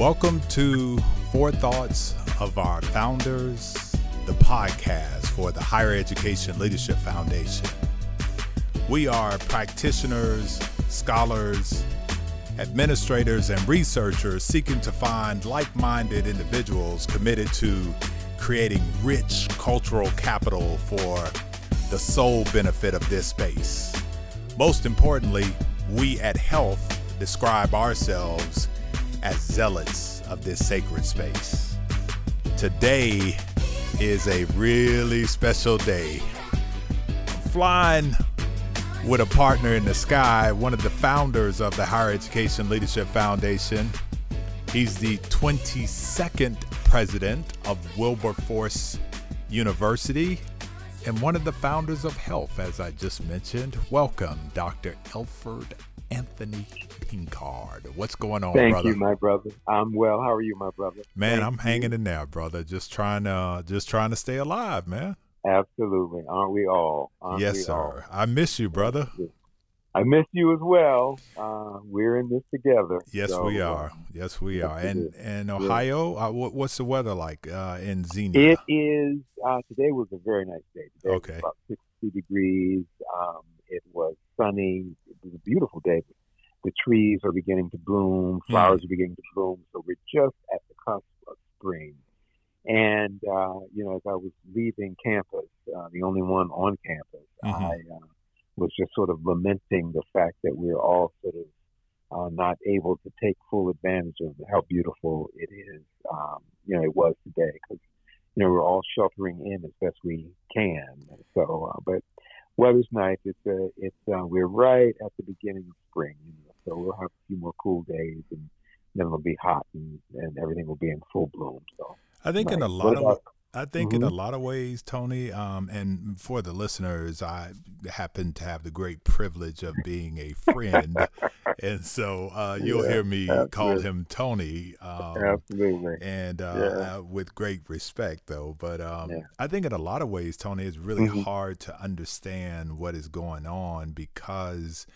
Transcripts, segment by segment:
Welcome to Four Thoughts of Our Founders, the podcast for the Higher Education Leadership Foundation. We are practitioners, scholars, administrators, and researchers seeking to find like minded individuals committed to creating rich cultural capital for the sole benefit of this space. Most importantly, we at HELF describe ourselves as zealots of this sacred space. Today is a really special day. Flying with a partner in the sky, one of the founders of the Higher Education Leadership Foundation. He's the 22nd president of Wilberforce University and one of the founders of HELF, as I just mentioned. Welcome, Dr. Elfred Anthony Pinkard. What's going on, Thank brother? you, my brother. I'm well. How are you, my brother? Man, Thank I'm you. hanging in there, brother. Just trying to just trying to stay alive, man. Absolutely. Aren't we all? Aren't yes, we sir. all? I miss you, brother. I miss you as well. Uh, we're in this together. Yes, So, we uh, are. Yes, we are. And and Ohio, uh, what, what's the weather like uh, in Xenia? It is. Uh, today was a very nice day. Today Okay. about 60 degrees. Um, it was sunny. It was a beautiful day. The trees are beginning to bloom. Hmm. Flowers are beginning to bloom. So we're just at the cusp of spring. And uh, you know, as I was leaving campus, uh, the only one on campus, Mhm. I uh, was just sort of lamenting the fact that we're all sort of uh, not able to take full advantage of how beautiful it is. Um, you know, it was today because you know we're all sheltering in as best we can. So, uh, weather's nice. It's uh, it's uh, we're right at the beginning of spring. You know, so we'll have a few more cool days, and then it'll be hot, and, and everything will be in full bloom. So, I think in a lot What of about- I think in a Mhm. lot of ways, Tony, um, and for the listeners, I happen to have the great privilege of being a friend, and so uh, you'll Yeah, hear me call him Tony. Um, absolutely. and uh, Yeah. uh, with great respect though but um, Yeah. i think in a lot of ways tony it's really Mhm. hard to understand what is going on because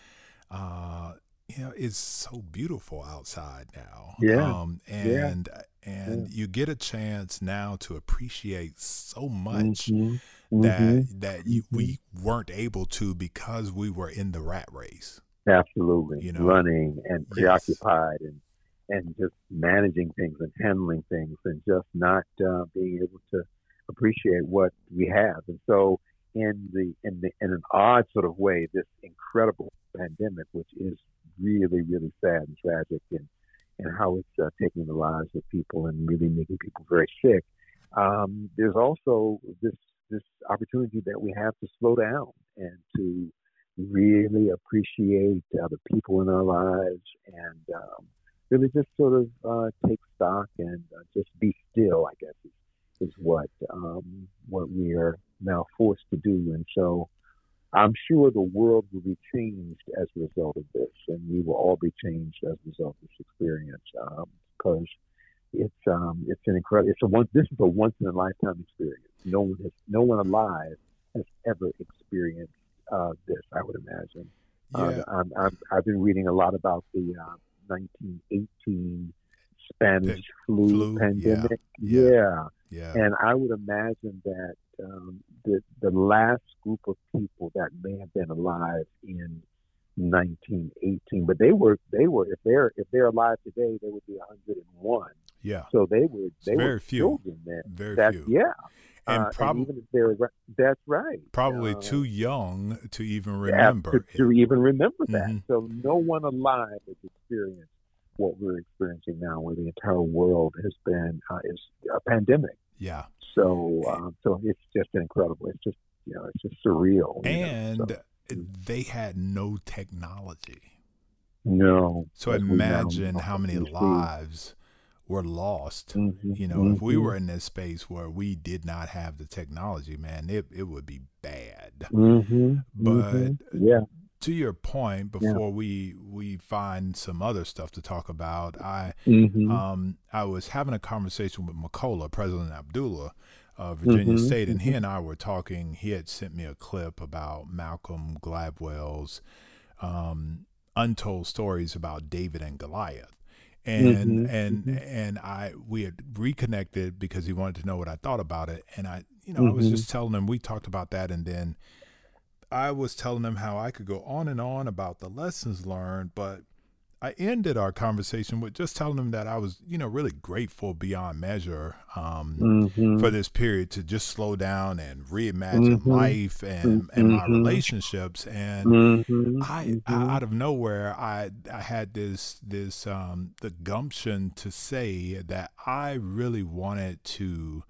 uh, you know it's so beautiful outside now Yeah. um, Yeah. and and you get a chance now to appreciate so much Mhm. that Mhm. that you, we weren't able to because we were in the rat race absolutely. You know, running and yes. preoccupied and and just managing things and handling things and just not uh, being able to appreciate what we have. And so in the in the in an odd sort of way this incredible pandemic which is really really sad and tragic and and how it's uh, taking the lives of people and really making people very sick um, there's also this this opportunity that we have to slow down and to really appreciate uh, the people in our lives and um, really just sort of uh, take stock and uh, just be still. I guess is, is what um, what we are now forced to do, and so I'm sure the world will be changed as a result of this, and we will all be changed as a result of this experience because. it's um, it's an incredible. It's a one. This is a once in a lifetime experience. No one has, no one alive has ever experienced uh, this. I would imagine. yeah Uh, I'm, I'm, I've been reading a lot about the uh, 1918 Spanish flu, flu, pandemic. yeah. Yeah. yeah and I would imagine that um, the the last group of people that may have been alive in 1918, but they were they were if they're if they're alive today, they would be 101. yeah So they were they very were few. children then. very That few yeah. And Uh, probably even if they're that's right. probably Uh, too young to even remember to, to even remember that. Mhm. So no one alive has experienced what we're experiencing now, where the entire world has been uh, is a pandemic. yeah So um, so it's just incredible. It's just you know it's just surreal. know, and so, they had no technology no. so as we now imagine how many lives were lost Mhm, you know if we mhm, were in this space where we did not have the technology man it, it would be bad mhm, But- mhm. yeah, to your point Yeah. before we we find some other stuff to talk about i mhm, um, I was having a conversation with Makola, President Abdullah of Virginia Mhm, State, and he and I were talking. He had sent me a clip about Malcolm Gladwell's um, untold stories about David and Goliath. And mm-hmm. and mm-hmm. and I we had reconnected because he wanted to know what I thought about it, and I you know mm-hmm. I was just telling him we talked about that, and then I was telling him how I could go on and on about the lessons learned, but I ended our conversation with just telling him that I was, you know, really grateful beyond measure um, mm-hmm. for this period to just slow down and reimagine mm-hmm. life and, and my mm-hmm. relationships. And mm-hmm. I, I, Mm-hmm. out of nowhere, I I had this this um, the gumption to say that I really wanted to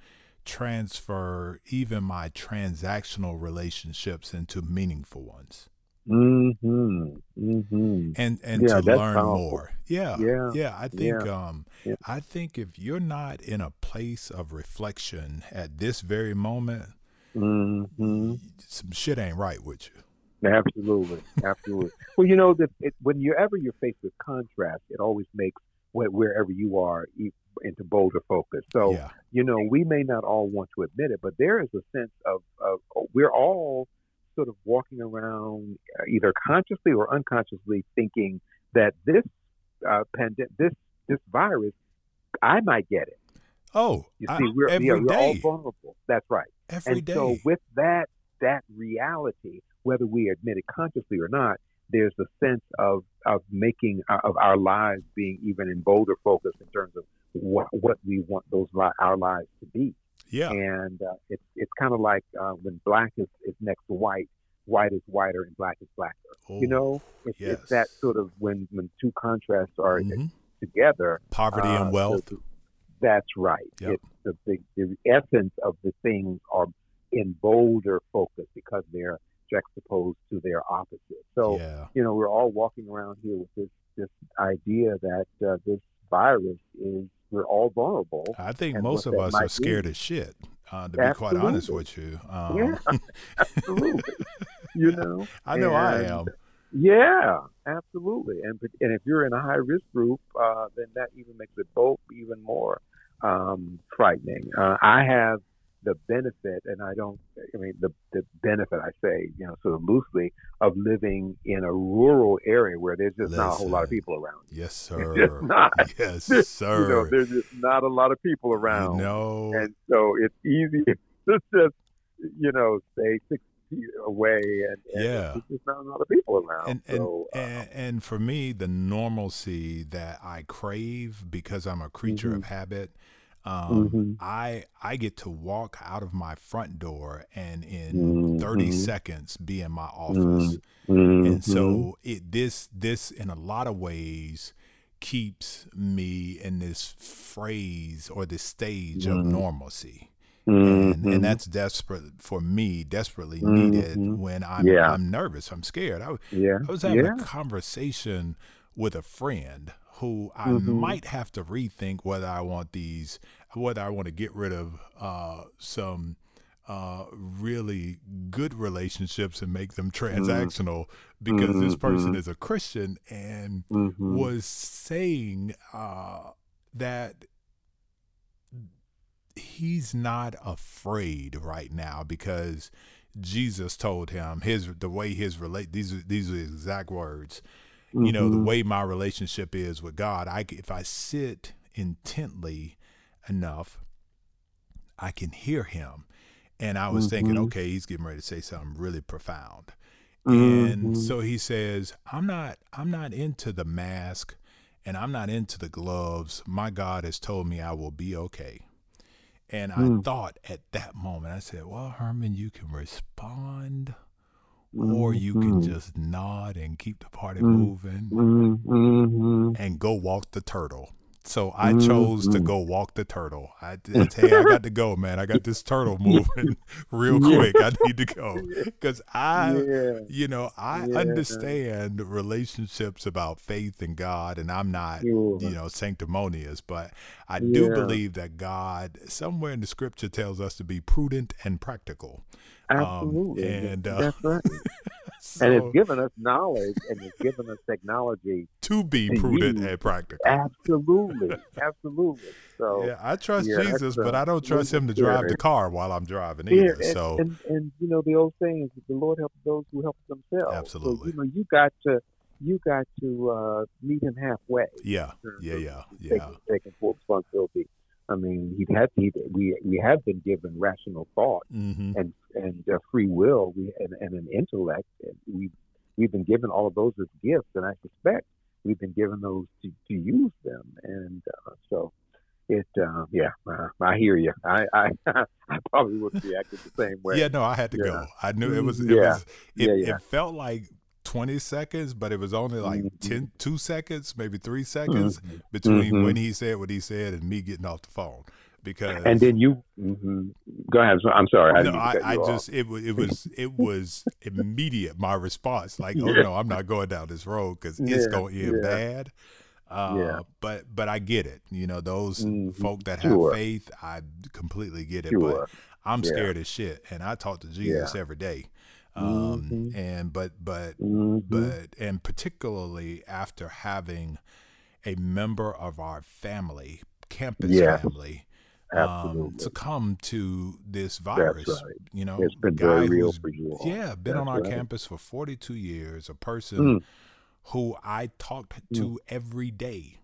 transfer even my transactional relationships into meaningful ones. Mm-hmm. Mm-hmm. And and Yeah, to learn powerful. more. Yeah. Yeah. Yeah. I think Yeah. um Yeah. I think if you're not in a place of reflection at this very moment, Mm-hmm. some shit ain't right with you. Absolutely, absolutely. well, you know that it, when you're ever you're faced with contrast, it always makes wh- wherever you are into bolder focus. So yeah. you know we may not all want to admit it, but there is a sense of, of we're all sort of walking around uh, either consciously or unconsciously thinking that this uh, pandemic, this this virus, I might get it. Oh, You I- see, we're every yeah, we're all vulnerable. That's right. Every and day. so with that that reality, whether we admit it consciously or not, there's a sense of of making uh, of our lives being even in bolder focus in terms of what what we want those li- our lives to be. Yeah. And uh, it's it's kind of like uh, when black is, is next to white, white is whiter and black is blacker. Oh, You know, it's, yes. it's that sort of when when two contrasts are mhm. together. Poverty uh, and wealth. the- that's right. Yep. It's the, the the essence of the things are in bolder focus because they're juxtaposed to their opposite. So yeah. you know we're all walking around here with this this idea that uh, this virus is we're all vulnerable. I think most of us are scared be. as shit. Uh, to be quite honest with you, um, Yeah, absolutely. you know, I know I am. Yeah, absolutely. And and if you're in a high risk group, uh, then that even makes it both even more um, frightening. Uh, I have the benefit, and I don't. I mean, the the benefit I say, you know, sort of loosely, of living in a rural area where there's just not a whole lot of people around. Yes, It's sir. just not. Yes, You know, sir. there's just not a lot of people around. You know, and so it's easy to just you know stay six feet away and, and Yeah. there's just not a lot of people around and and, so and and for me the normalcy that i crave because i'm a creature Mm-hmm. of habit um, Mhm. i i get to walk out of my front door and in 30 Mhm. seconds be in my office. Mhm, and so it this this in a lot of ways keeps me in this phrase or this stage of Mhm. normalcy. And, and that's desperate for me desperately needed when i'm Yeah. i'm nervous i'm scared. I, yeah. I was having yeah. a conversation with a friend who I Mhm. might have to rethink whether I want these, whether I want to get rid of uh, some uh, really good relationships and make them transactional because this person is a Christian and mhm, was saying uh, that he's not afraid right now because Jesus told him his the way his relate these these are exact words. You know the mhm, way my relationship is with God. i if I sit intently enough, I can hear Him. And I was thinking, Mhm. okay, he's getting ready to say something really profound. And mhm, so he says, I'm not I'm not into the mask and I'm not into the gloves. My God has told me I will be okay. And I Mm. thought at that moment, I said, Well, Herman, you can respond or you can mhm, just nod and keep the party Mm. moving mhm, mhm. and go walk the turtle. So I chose to Mhm. go walk the turtle. I did, hey, I got to go, man. I got this turtle moving real quick. I need to go because I yeah you know, I Yeah. understand relationships about faith and God, and I'm not, Sure. you know, sanctimonious, but I do Yeah. believe that God, somewhere in the scripture, tells us to be prudent and practical. Absolutely and, uh, that's right So, and it's given us knowledge and it's given us technology to be to prudent use. and practical. absolutely absolutely so yeah, I trust yeah, Jesus, but I don't trust him to drive the car while I'm driving Yeah, either. and, so, and and you know the old saying is the Lord helps those who help themselves. Absolutely. So, you know you got to you got to uh, meet him halfway. Yeah, yeah, yeah, yeah. Taking, taking full responsibility. I mean, he had he, we we have been given rational thought mm-hmm. and and uh, free will, we and, and an intellect. We we've been given all of those as gifts, and I suspect we've been given those to, to use them. And uh, so it uh, yeah uh, i hear you i i i probably would have reacted the same way yeah no i had to yeah. go i knew it was it yeah. was it, yeah, yeah. it felt like 20 seconds but it was only like mm-hmm. 10 2 seconds maybe 3 seconds mm-hmm. between mm-hmm. when he said what he said and me getting off the phone because and then you mm-hmm. go ahead i'm sorry no, i, I just it, was it was it was immediate my response like oh no i'm not going down this road because it's going to end bad uh, yeah. But but I get it. You know, those mm-hmm. folk that sure. have faith, I completely get it. Sure. But I'm yeah. scared as shit, and I talk to Jesus yeah. every day. Um, mm-hmm. and but but mm-hmm. but and particularly after having a member of our family, campus family, um, succumb to this virus. Right. You know, it's been very real for you. All. Yeah, been That's on our right. campus for 42 years. A person mm. who I talked to mm. every day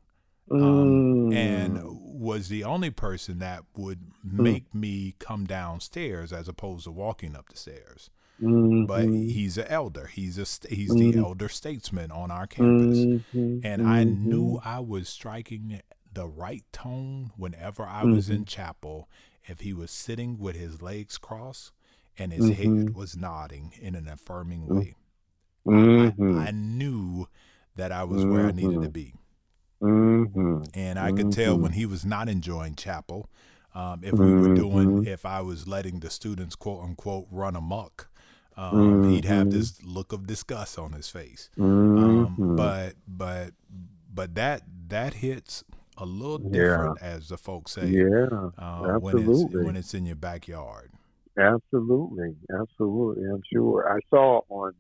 um, and was the only person that would make mm. me come downstairs as opposed to walking up the stairs. Mm-hmm. But he's an elder. He's a he's mm-hmm. the elder statesman on our campus, mm-hmm. and I knew I was striking the right tone whenever I was in chapel. If he was sitting with his legs crossed and his head was nodding in an affirming way, I, I, knew that I was where I needed to be. Mm-hmm. And I could tell when he was not enjoying chapel, um, if we were doing, if I was letting the students quote unquote run amok, um, mm-hmm. he'd have this look of disgust on his face. Mm-hmm. Um, but but but that that hits a little different, yeah. as the folks say. Yeah, uh, when it's when it's in your backyard. Absolutely, absolutely. I'm sure. I saw on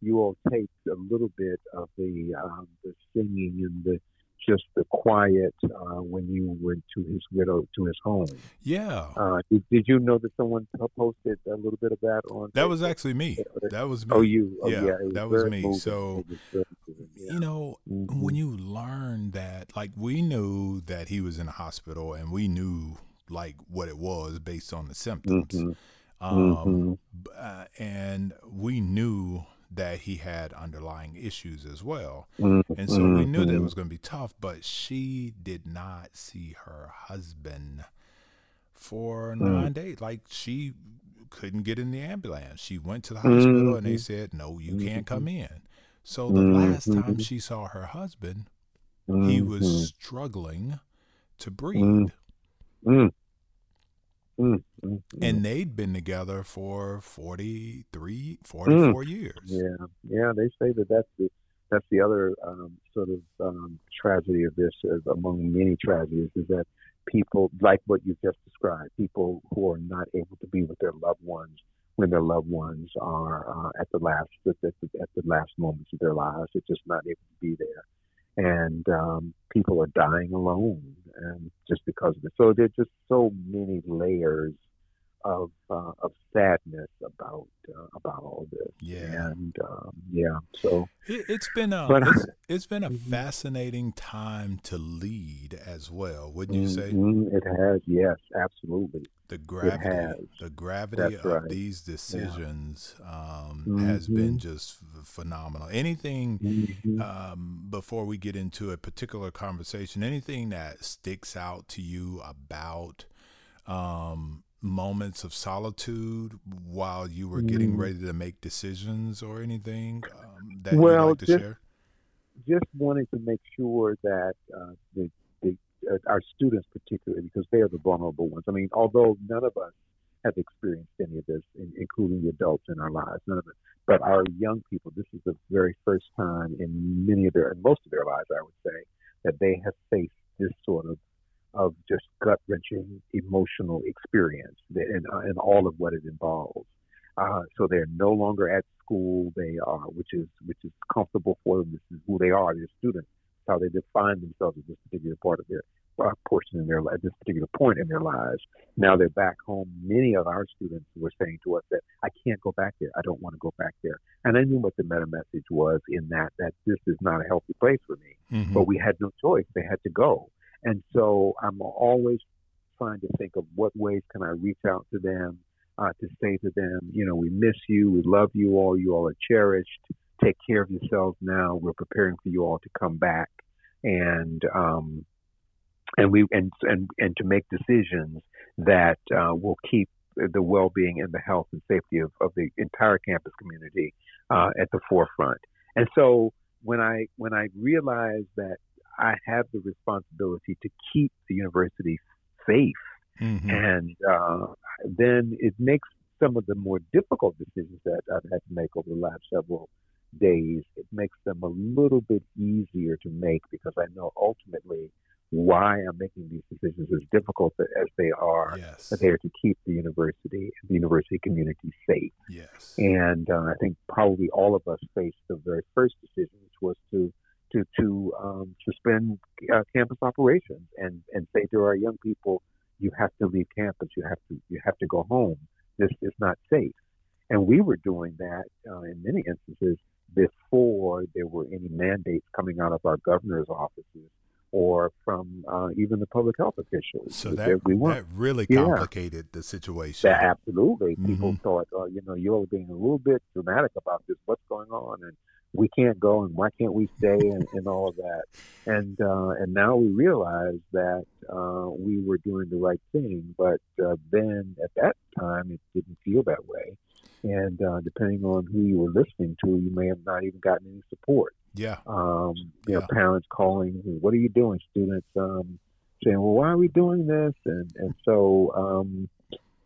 you all taped a little bit of the um, the singing and the just the quiet uh, when you went to his widow to his home. Yeah. Uh, did, did you know that someone posted a little bit of that on? That Facebook? was actually me. That was me. Oh, you? Oh, yeah, yeah was that was me. Moving. So, was yeah. you know, mm-hmm. when you learn that, like, we knew that he was in a hospital, and we knew like what it was based on the symptoms. Mm-hmm. Um, mm-hmm. uh, and we knew that he had underlying issues as well. Mm-hmm. And so we knew that it mm-hmm. was going to be tough, but she did not see her husband for Mm. nine days. Like she couldn't get in the ambulance. She went to the hospital and they mm-hmm. said, no, you can't mm-hmm. come in. So the last time she saw her husband, he was struggling to breathe. Mm. Mm-hmm. And they'd been together for 43, 44 mm. years. Yeah, yeah. They say that that's the that's the other um, sort of um, tragedy of this, uh, among many tragedies, is that people like what you just described, people who are not able to be with their loved ones when their loved ones are uh, at the last at the, at the last moments of their lives, they're just not able to be there, and um, people are dying alone and just because of it. So there's just so many layers of uh, of sadness about uh, about all this. Yeah, and um, yeah, so it, has been a but, it's, it's been a mm-hmm. fascinating time to lead as well, wouldn't you say? Mm-hmm. It has, yes, absolutely. The gravity, the gravity That's of right. these decisions yeah. um, mm-hmm. has been just phenomenal. Anything mm-hmm. um, before we get into a particular conversation, anything that sticks out to you about um, moments of solitude while you were getting Mm. ready to make decisions or anything um, that Well, you'd like to just- share? just wanted to make sure that uh, the, our students, particularly because they are the vulnerable ones. I mean, although none of us have experienced any of this, in, including the adults in our lives, none of it. But our young people, this is the very first time in many of their, in most of their lives, I would say, that they have faced this sort of of just gut wrenching emotional experience and, uh, and all of what it involves. Uh, so they're no longer at school. They are, which is which is comfortable for them. This is who they are. They're students. How they define themselves at this particular part of their uh, portion in their at this particular point in their lives. Now they're back home. Many of our students were saying to us that I can't go back there. I don't want to go back there. And I knew what the meta message was in that that this is not a healthy place for me. Mm-hmm. But we had no choice; they had to go. And so I'm always trying to think of what ways can I reach out to them uh, to say to them, you know, we miss you, we love you all, you all are cherished. Take care of yourselves now. We're preparing for you all to come back, and um, and we and and and to make decisions that uh, will keep the well-being and the health and safety of, of the entire campus community uh, at the forefront. And so when I when I realized that I have the responsibility to keep the university safe, mm-hmm. and uh, then it makes some of the more difficult decisions that I've had to make over the last several days. It makes them a little bit easier to make because I know ultimately why I'm making these decisions, as difficult as they are, yes. they are to keep the university, the university community safe. Yes. And uh, I think probably all of us faced the very first decision, which was to to to um, suspend uh, campus operations and and say to our young people, you have to leave campus, you have to you have to go home. This is not safe. And we were doing that uh, in many instances before there were any mandates coming out of our governor's offices or from uh, even the public health officials. So that, we that really complicated yeah. the situation. That absolutely. Mm-hmm. People thought, oh, you know, you're being a little bit dramatic about this. What's going on? And we can't go, and why can't we stay, and, and all of that. And uh, and now we realize that uh, we were doing the right thing, but uh, then at that time it didn't feel that way. And uh, depending on who you were listening to, you may have not even gotten any support. Yeah. Um, you yeah. know, parents calling, "What are you doing?" Students um, saying, "Well, why are we doing this?" And and so um,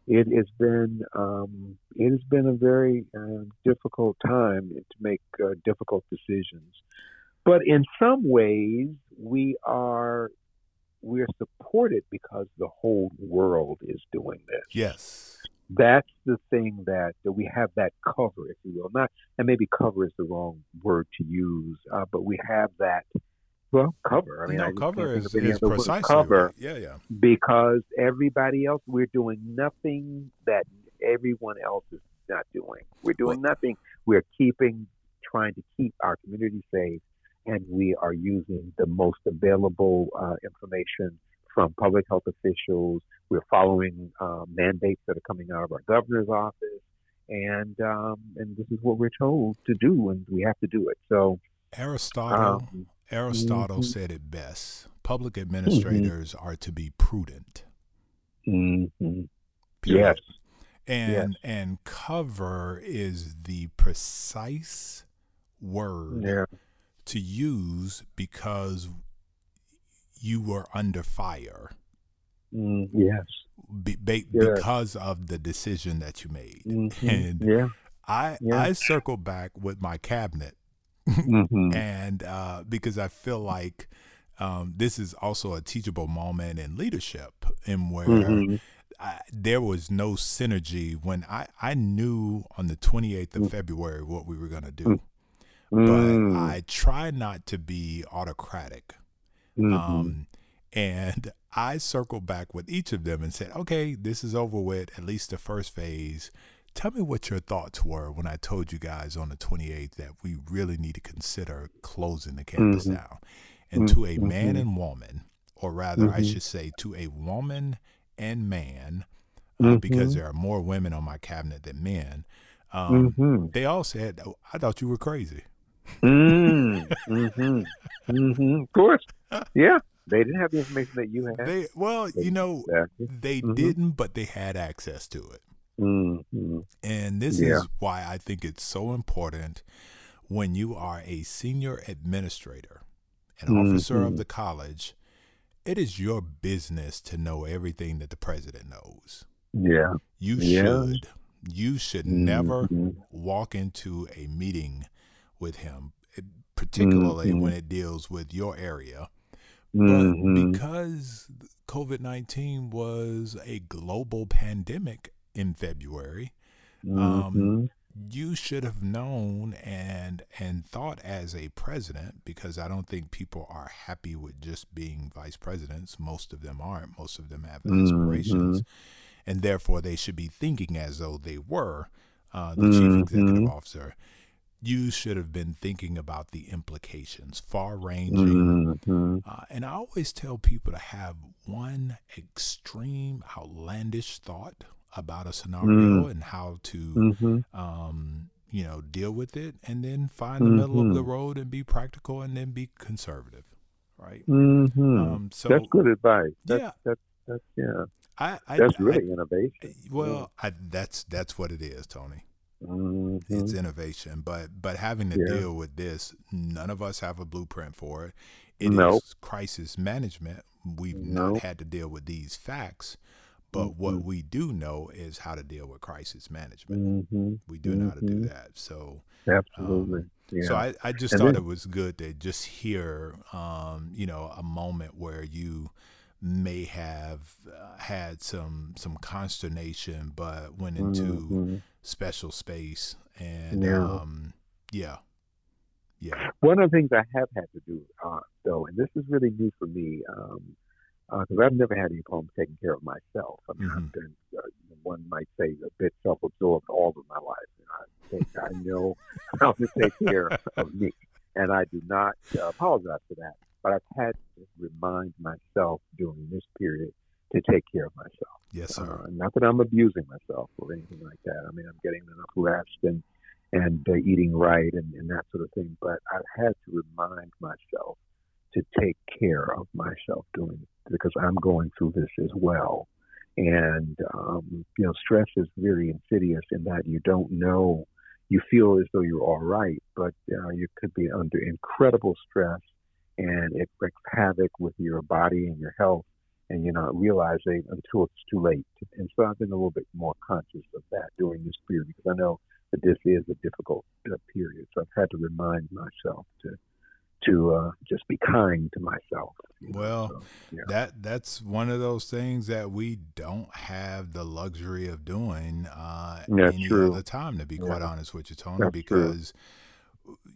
it has been um, it has been a very uh, difficult time to make uh, difficult decisions. But in some ways, we are we are supported because the whole world is doing this. Yes that's the thing that, that we have that cover, if you will. Not, and maybe cover is the wrong word to use, uh, but we have that. Well, cover. I mean, no, I cover is, is precisely cover. Right. Yeah, yeah. Because everybody else, we're doing nothing that everyone else is not doing. We're doing well, nothing. We're keeping, trying to keep our community safe, and we are using the most available uh, information from public health officials. We're following uh, mandates that are coming out of our governor's office, and um, and this is what we're told to do, and we have to do it. So Aristotle um, Aristotle mm-hmm. said it best: public administrators mm-hmm. are to be prudent. Mm-hmm. Yes. And yes. and cover is the precise word yeah. to use because you were under fire. Mm, yes. Be, be, yes. Because of the decision that you made. Mm-hmm. And yeah. I yeah. I circle back with my cabinet, mm-hmm. and uh, because I feel like um, this is also a teachable moment in leadership, in where mm-hmm. I, there was no synergy when I I knew on the 28th of mm. February what we were going to do, mm. but mm. I try not to be autocratic. Mm-hmm. Um, and I circled back with each of them and said, okay, this is over with, at least the first phase. Tell me what your thoughts were when I told you guys on the 28th that we really need to consider closing the campus mm-hmm. down. And mm-hmm. to a man mm-hmm. and woman, or rather, I mm-hmm. should say to a woman and man, uh, because mm-hmm. there are more women on my cabinet than men, um, mm-hmm. they all said, oh, I thought you were crazy. mm, mm-hmm, mm-hmm. Of course, yeah. They didn't have the information that you had. They well, you know, they mm-hmm. didn't, but they had access to it. Mm-hmm. And this yeah. is why I think it's so important when you are a senior administrator, an mm-hmm. officer of mm-hmm. the college. It is your business to know everything that the president knows. Yeah, you yeah. should. You should never mm-hmm. walk into a meeting with him, particularly mm-hmm. when it deals with your area. Mm-hmm. But because COVID 19 was a global pandemic in February, um, mm-hmm. um, you should have known and and thought as a president because I don't think people are happy with just being vice presidents. Most of them aren't. Most of them have aspirations, mm-hmm. and therefore they should be thinking as though they were uh, the chief executive mm-hmm. officer you should have been thinking about the implications, far ranging. Mm-hmm. Uh, and I always tell people to have one extreme, outlandish thought about a scenario and how to, Mm-hmm. um, you know, deal with it, and then find the middle of the Mhm. road and be practical and then be conservative, right? Mm-hmm. Um, so that's good advice. That's, yeah. that's that's yeah. I, I, That's I- really innovation. well, I, that's that's what it is, Tony. Mhm. It's innovation, but but having to Yeah. deal with this, none of us have a blueprint for it. It is Nope. crisis management. We've Nope. not had to deal with these facts, but what Mhm. we do know is how to deal with crisis management. hmm We do know how to do Mhm. that. So Absolutely. yeah. so I, I just And thought then- it was good to just hear, um, you know, a moment where you may have uh, had some some consternation, but went into Mhm. Special space and Yeah. um, yeah, yeah, One of the things I have had to do, uh, though, and this is really new for me, because I've never had any problem taking care of myself. I mean, Mhm. I've been, uh, one might say, a bit self-absorbed all of my life. Know, I, think I know how to take care of me, and I do not uh, apologize for that. But I've had to remind myself during this period to take care of myself. Yes, sir. Uh, not that I'm abusing myself or anything like that. I mean, I'm getting enough rest and and uh, eating right and, and that sort of thing. But I've had to remind myself to take care of myself during because I'm going through this as well. And um, you know, stress is very insidious in that you don't know. You feel as though you're all right, but uh, you could be under incredible stress, and it wreaks havoc with your body and your health and you're not realizing until it's too late. And so I've been a little bit more conscious of that during this period because I know that this is a difficult uh, period. So I've had to remind myself to to uh, just be kind to myself. Well, so, yeah. That that's one of those things that we don't have the luxury of doing uh, That's any true. other time. To be Yeah. quite honest with you, Tony, That's true. because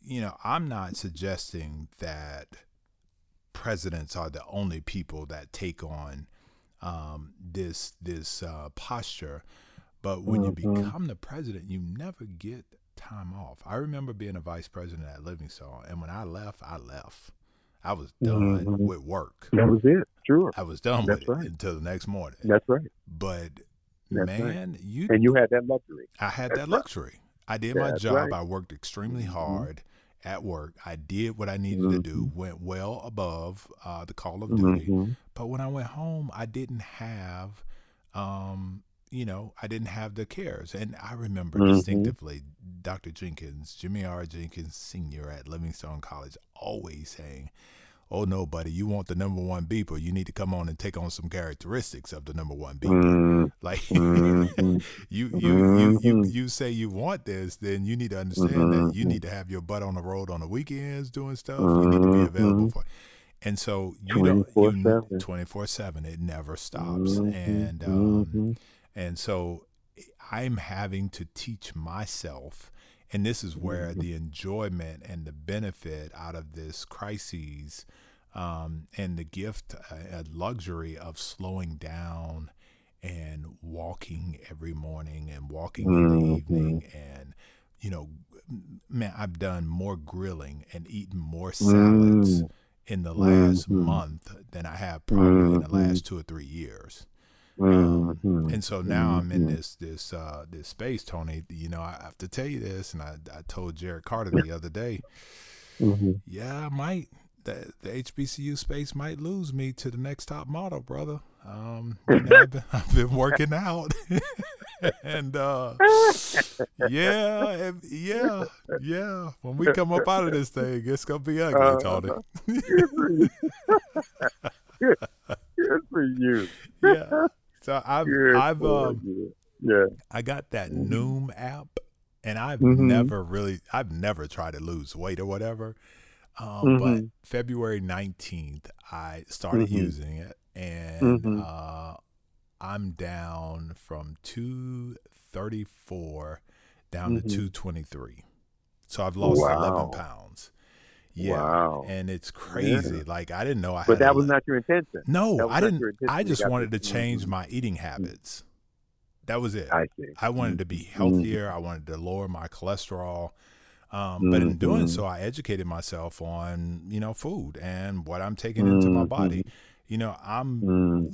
you know I'm not suggesting that presidents are the only people that take on um, this this uh, posture. But when you Mhm. become the president, you never get time off. I remember being a vice president at Livingstone, and when I left, I left. I was done Mhm. with work. that was it. Sure, I was done That's with it until the next morning. that's right. But That's right. man, you And you had that luxury. I had That's that right. luxury. I did my job. right. I worked extremely Mhm. hard at work. I did what I needed to do. Mm-hmm. Went well above uh, the call of duty. Mhm. But when I went home, I didn't have, um, you know, I didn't have the cares. And I remember Mhm. distinctively Dr. Jenkins, Jimmy R. Jenkins Sr. at Livingstone College, always saying, Oh no, buddy! You want the number one beeper? You need to come on and take on some characteristics of the number one beeper. Mhm. Like Mhm. you, you, you, you, Mhm. you say you want this, then you need to understand that you need to have your butt on the road on the weekends doing stuff. You need to be available for. And so you don't 24/7. twenty four seven. It never stops. Mhm. And um, and so I'm having to teach myself, and this is where the enjoyment and the benefit out of this crisis um, and the gift, uh, a luxury of slowing down and walking every morning and walking in the Mhm. evening and you know man i've done more grilling and eaten more salads Mm. in the last Mhm. month than i have probably in the last two or three years um, Mhm. and so now I'm in this this uh, this space, Tony. You know, I have to tell you this, and I, I told Jared Carter the other day. Yeah, I might the the HBCU space might lose me to the next top model, brother. Um, you know, I've, been, I've been working out, and uh, yeah, and- yeah, yeah. When we come up out of this thing, it's gonna be ugly, Uh, Tony. Good for you. good, good for you. yeah. So I've Good I've um. Yeah. I got that Mhm. Noom app, and I've Mhm. never really, I've never tried to lose weight or whatever. Um, But Mhm. February nineteenth, I started Mhm. using it, and Mhm. uh, I'm down from two thirty four down to Mhm. two twenty three. So I've lost Wow. eleven pounds. Yeah, Wow. and it's crazy. Like I didn't know I. But that was not your intention. No, I didn't. I just wanted to change Mhm. my eating habits. That was it. I. I wanted to be Mm-hmm. healthier. I wanted to lower my cholesterol. Um, but in doing Mhm. so, I educated myself on you know food and what I'm taking into my body. Mhm. You know, I'm.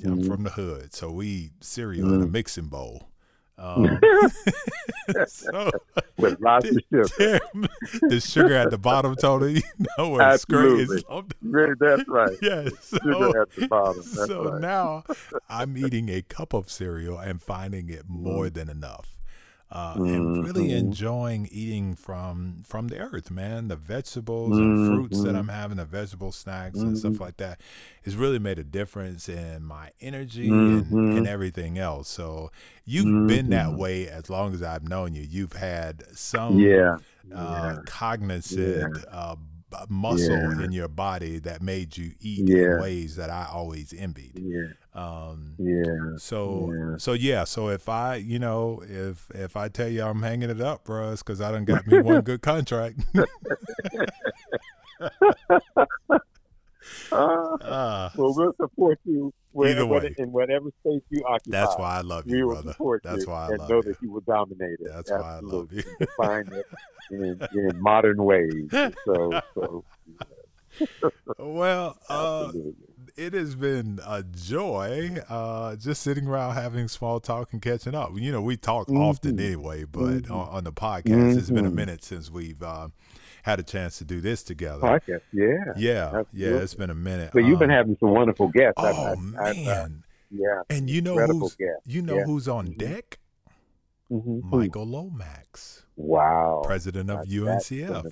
I'm from the hood, so we eat cereal in a mixing bowl. Um, so with lots of sugar. the sugar at the bottom, Tony, you know it's great. It's. That's right. yes. So, Sugar at the bottom. That's so right. now I'm eating a cup of cereal and finding it more than enough. Uh, and really Mhm. enjoying eating from from the earth, man. The vegetables and fruits that Mhm. I'm having, the vegetable snacks and stuff Mhm. like that, has really made a difference in my energy and, and everything else. So you've been that way as long as I've known you. You've had some Yeah. uh, yeah. cognizant uh, b- muscle Yeah. in your body that made you eat Yeah. in ways that I always envied. Yeah. Um, Yeah. so Yeah. so yeah. So if I you know if if I tell you I'm hanging it up, bro, it's because I done got me one good contract. Uh, uh, well, we'll support you Either way. in whatever space you occupy. that's why I love we you, will brother. support That's you why I and love know you. that you will dominate it. That's why I love Absolutely. you. Define it in, in modern ways. So, so Well, uh, absolutely. it has been a joy uh, just sitting around having small talk and catching up. You know, we talk often Mhm. anyway, but Mhm. on, on the podcast, it's been a Mhm. minute since we've uh, had a chance to do this together. Podcast, yeah. Yeah, yeah, it's been a minute. But you've been Um, having some wonderful guests. Oh I- I- I- man, yeah, and you know who's you know Yeah. who's on Mhm. deck? Mhm. Michael Lomax, Wow. president of UNCF.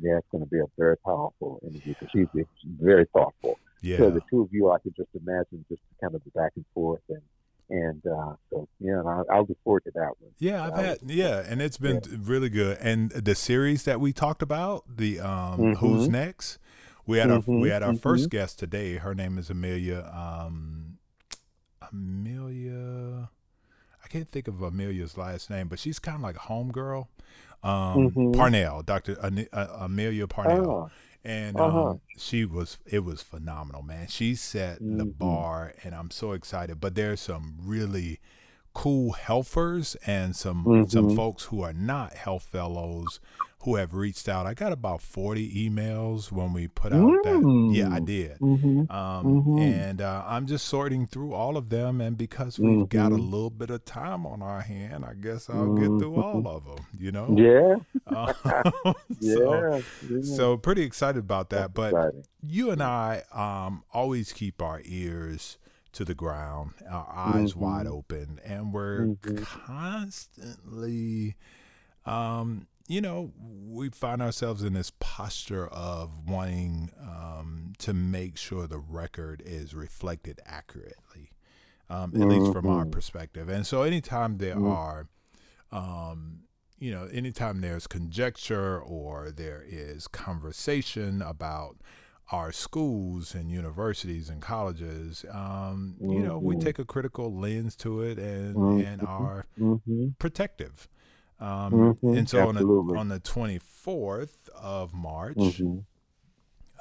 yeah, it's going to be a very powerful interview because she's, she's very thoughtful. Yeah, So the two of you, I could just imagine just kind of the back and forth, and and uh, so yeah, I'll, I'll look forward to that one. Yeah, I've had yeah, and it's been really good. And the series that we talked about, the um, Who's Mhm. Next, we had our we Mhm, had our mhm. first guest today. Her name is Amelia. Um, Amelia, I can't think of Amelia's last name, but she's kind of like a homegirl. Um, Mhm. Parnell, Doctor uh, Amelia Parnell, Oh, and Uh-huh. um, she was it was phenomenal, man. She set the Mhm. bar, and I'm so excited. But there's some really cool helpers and some some Mhm. folks who are not HELF fellows who have reached out. I got about 40 emails when we put out that. Yeah, I Mm. did. hmm Um, Mhm. And uh, I'm just sorting through all of them. And because we've got a Mhm. little bit of time on our hand, I guess I'll get through Mhm. all of them, you know? yeah, Uh, yeah, so, yeah. so pretty excited about that. That's But exciting. you and I um, always keep our ears to the ground, our eyes wide Mhm. open, and we're Mhm. constantly, um, you know, we find ourselves in this posture of wanting um, to make sure the record is reflected accurately, um, at least from our Mhm. perspective. And so, anytime there Mhm. are um, you know, anytime there's conjecture or there is conversation about our schools and universities and colleges, um, you know, we Mhm. take a critical lens to it and and Mhm. are hmm protective. Um, Mhm. And so on the on the 24th of March, hmm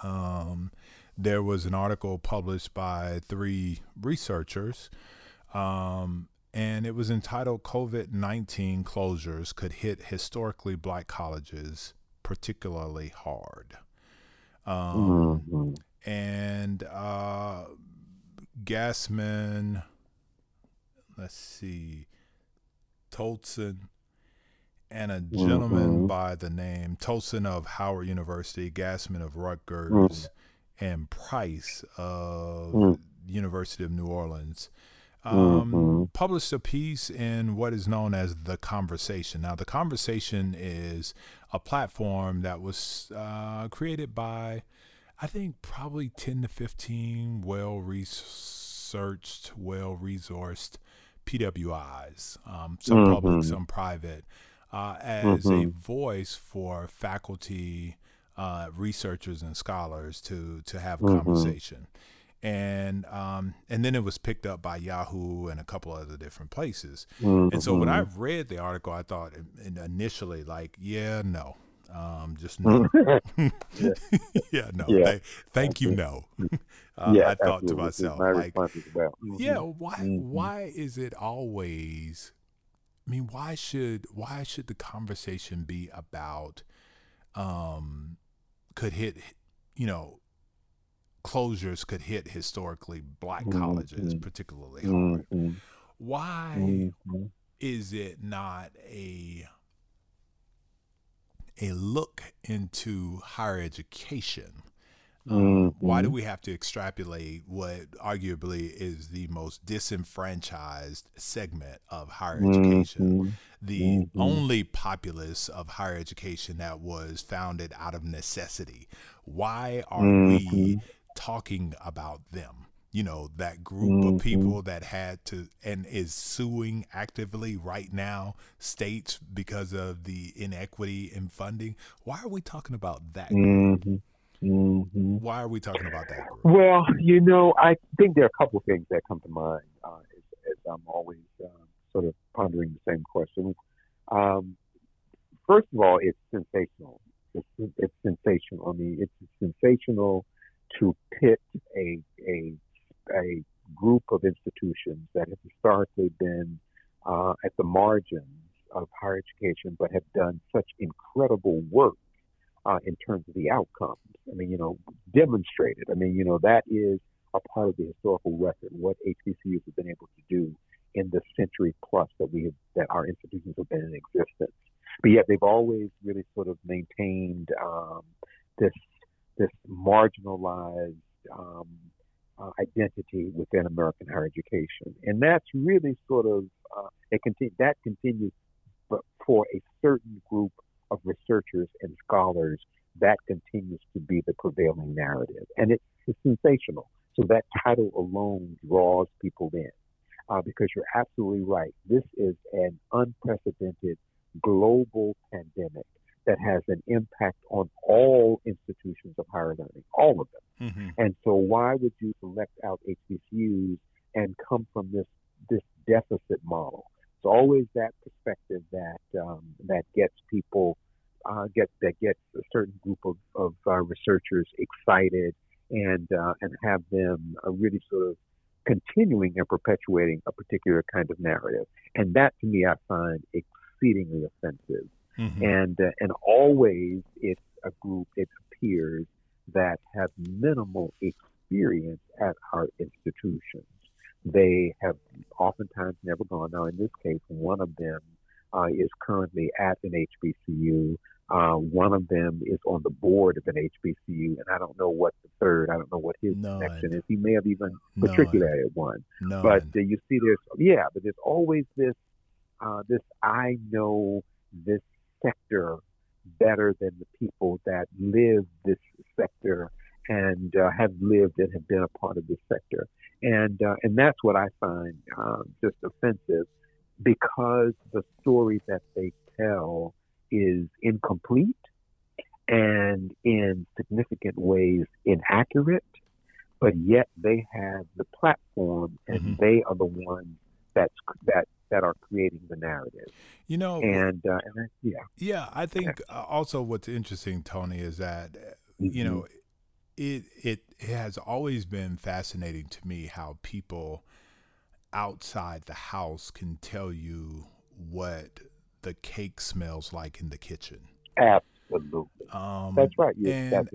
um, there was an article published by three researchers, um, and it was entitled COVID 19 Closures Could Hit Historically Black Colleges Particularly Hard. Um, hmm And uh, Gasman, let's see, Tolson, and a gentleman Mhm. by the name Tolson of Howard University, Gasman of Rutgers, and Price of Mm. University of New Orleans. Um, Mhm. Published a piece in what is known as The Conversation. Now, The Conversation is a platform that was uh, created by, I think, probably 10 to 15 well researched, well resourced PWIs, um, some public, Mhm. some private, uh, as a Mhm. voice for faculty, uh, researchers, and scholars to to have Mhm. conversation. And um, and then it was picked up by Yahoo and a couple other different places. And so when I Mm-hmm. read the article, I thought initially like, yeah, no, um, just no, yeah, no, Yeah. Thank, thank you, no. uh, yeah, I thought to absolutely. Myself, my like, response as well. Mhm. yeah, why Mhm. why is it always? I mean, why should why should the conversation be about um, could hit, you know, closures could hit historically black Mm-hmm. colleges particularly hard. Mhm. Why Mhm. is it not a a look into higher education? Um, Why do Mhm. we have to extrapolate what arguably is the most disenfranchised segment of higher education? Mhm. the only populace of higher education that was founded out of necessity. Why are we. Talking about them? You know, that group of Mhm. people that had to and is suing actively right now states because of the inequity in funding. Why are we talking about that? Mhm. Mhm. Why are we talking about that group? Well, you know, I think there are a couple of things that come to mind uh, as, as I'm always uh, sort of pondering the same question. Um, first of all, it's sensational. It's, it's sensational. I mean, it's sensational to pit a a a group of institutions that have historically been uh, at the margins of higher education, but have done such incredible work uh, in terms of the outcomes. I mean, you know, demonstrated. I mean, you know, that is a part of the historical record, what HBCUs have been able to do in the century plus that we have, that our institutions have been in existence. But yet they've always really sort of maintained um, this this marginalized um, uh, identity within American higher education, and that's really sort of uh, it continue that continues, but for a certain group of researchers and scholars, that continues to be the prevailing narrative, and it's, it's sensational. So that title alone draws people in, uh, because you're absolutely right. This is an unprecedented global pandemic that has an impact on all institutions of higher learning, all of them. Mhm. And so, why would you select out HBCUs and come from this this deficit model? It's always that perspective that um, that gets people uh, get that gets a certain group of, of uh, researchers excited and uh, and have them uh, really sort of continuing and perpetuating a particular kind of narrative. And that, to me, I find exceedingly offensive Mhm. and uh, and always it's a group it appears that have minimal experience at our institutions they have oftentimes never gone now in this case one of them uh, is currently at an hbcu uh, one of them is on the board of an hbcu and i don't know what the third i don't know what his None. connection is he may have even matriculated one None. but uh, you see there's yeah but there's always this uh, this i know this sector better than the people that live this sector and uh, have lived and have been a part of this sector and uh, and that's what i find uh, just offensive because the story that they tell is incomplete and in significant ways inaccurate but yet they have the platform and Mhm. they are the ones that's that that are creating the narrative you know, and uh, and that, yeah yeah, I think uh, also what's interesting, Tony, is that uh, you Mhm. know it, it it has always been fascinating to me how people outside the house can tell you what the cake smells like in the kitchen. absolutely Um, that's right you, and that's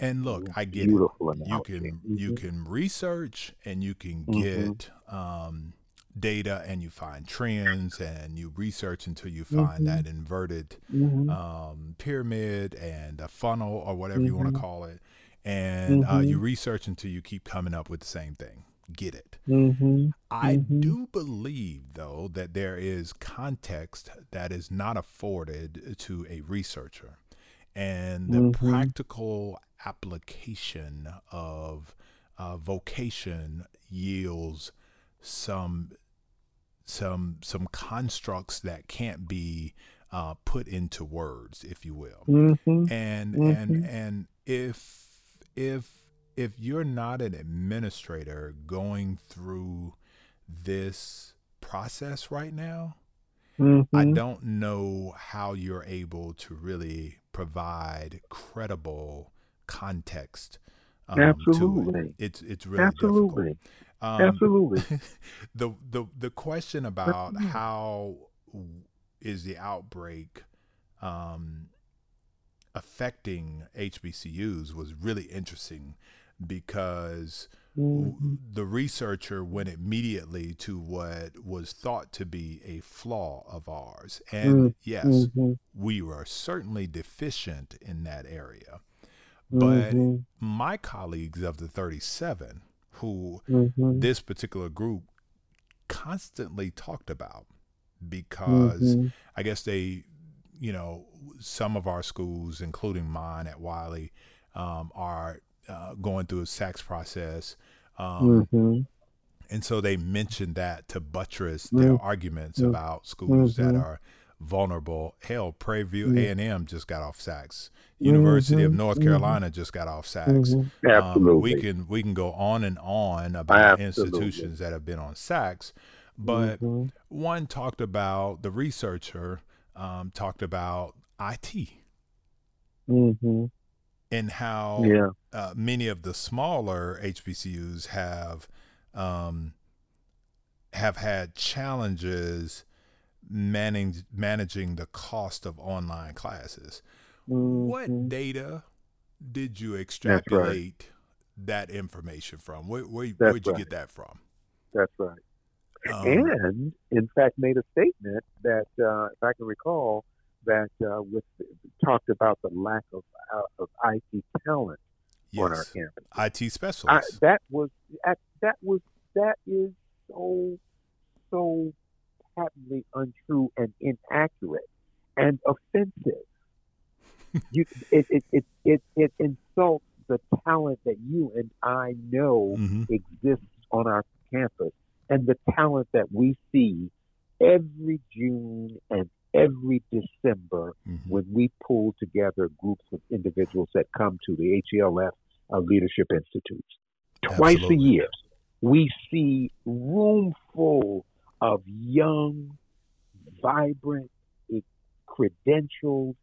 and look, I get it. You can you Mhm. can research and you can Mhm. get um, data and you find trends and you research until you find Mhm. that inverted Mhm. um, pyramid and a funnel or whatever you want to call it, and uh, you research until you keep coming up with the same thing. Get it? Mhm. I Mhm. do believe, though, that there is context that is not afforded to a researcher, and the practical application of uh, vocation yields some some some constructs that can't be uh, put into words, if you will Mhm. and Mhm. and and if if if you're not an administrator going through this process right now i Mhm. don't know how you're able to really provide credible context um, to Absolutely. it. it's it's really absolutely difficult um, absolutely the the the question about how is the outbreak um, affecting HBCUs was really interesting because Mm-hmm. the researcher went immediately to what was thought to be a flaw of ours. And yes, Mm-hmm. we were certainly deficient in that area. But Mm-hmm. my colleagues of the 37, who Mm-hmm. this particular group constantly talked about, because Mhm. I guess they, you know, some of our schools, including mine at Wiley, um, are uh, going through a SACS process. Um, Mhm. and so they mentioned that to buttress their Mm. arguments Mm. about schools that Mhm. are vulnerable. Hell, Prairie View. A&M just got off SACS. University of Mhm. North Mhm. Carolina just got off SACS. Mhm. Um, Absolutely. we can we can go on and on about Absolutely. institutions that have been on SACS, but Mhm. one talked about the researcher um, talked about IT Mhm. and how Yeah. uh, many of the smaller HBCUs have um, have had challenges managing managing the cost of online classes. What Mhm. data did you extrapolate that information from? Where, where, That's where'd you get that from? That's right. Um, and in fact made a statement that, uh, if I can recall, that uh, with talked about the lack of uh, of IT talent on our campus. IT I, specialists. that was that was that is so so patently untrue and inaccurate and offensive. You, it, it, it, it, it insults the talent that you and I know hmm exists on our campus and the talent that we see every June and every December hmm when we pull together groups of individuals that come to the HELF uh, Leadership Institutes. Twice Absolutely. a year, we see room full of young, vibrant, credentialed,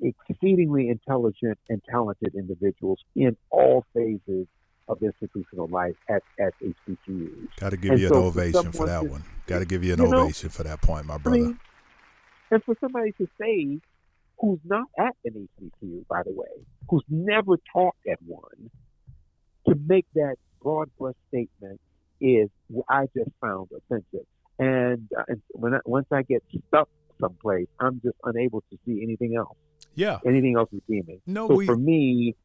exceedingly intelligent and talented individuals in all phases of institutional life at, at HBCUs. Got to give And you an so for ovation for that to- one. Got to give you an you know, ovation for that point, my I brother. mean, and for somebody to say, who's not at an HBCU, by the way, who's never taught at one, to make that broad brush statement is what I just found offensive. And, uh, and when I, once I get stuck someplace, I'm just unable to see anything else, yeah. anything else redeeming. No, so we. for me,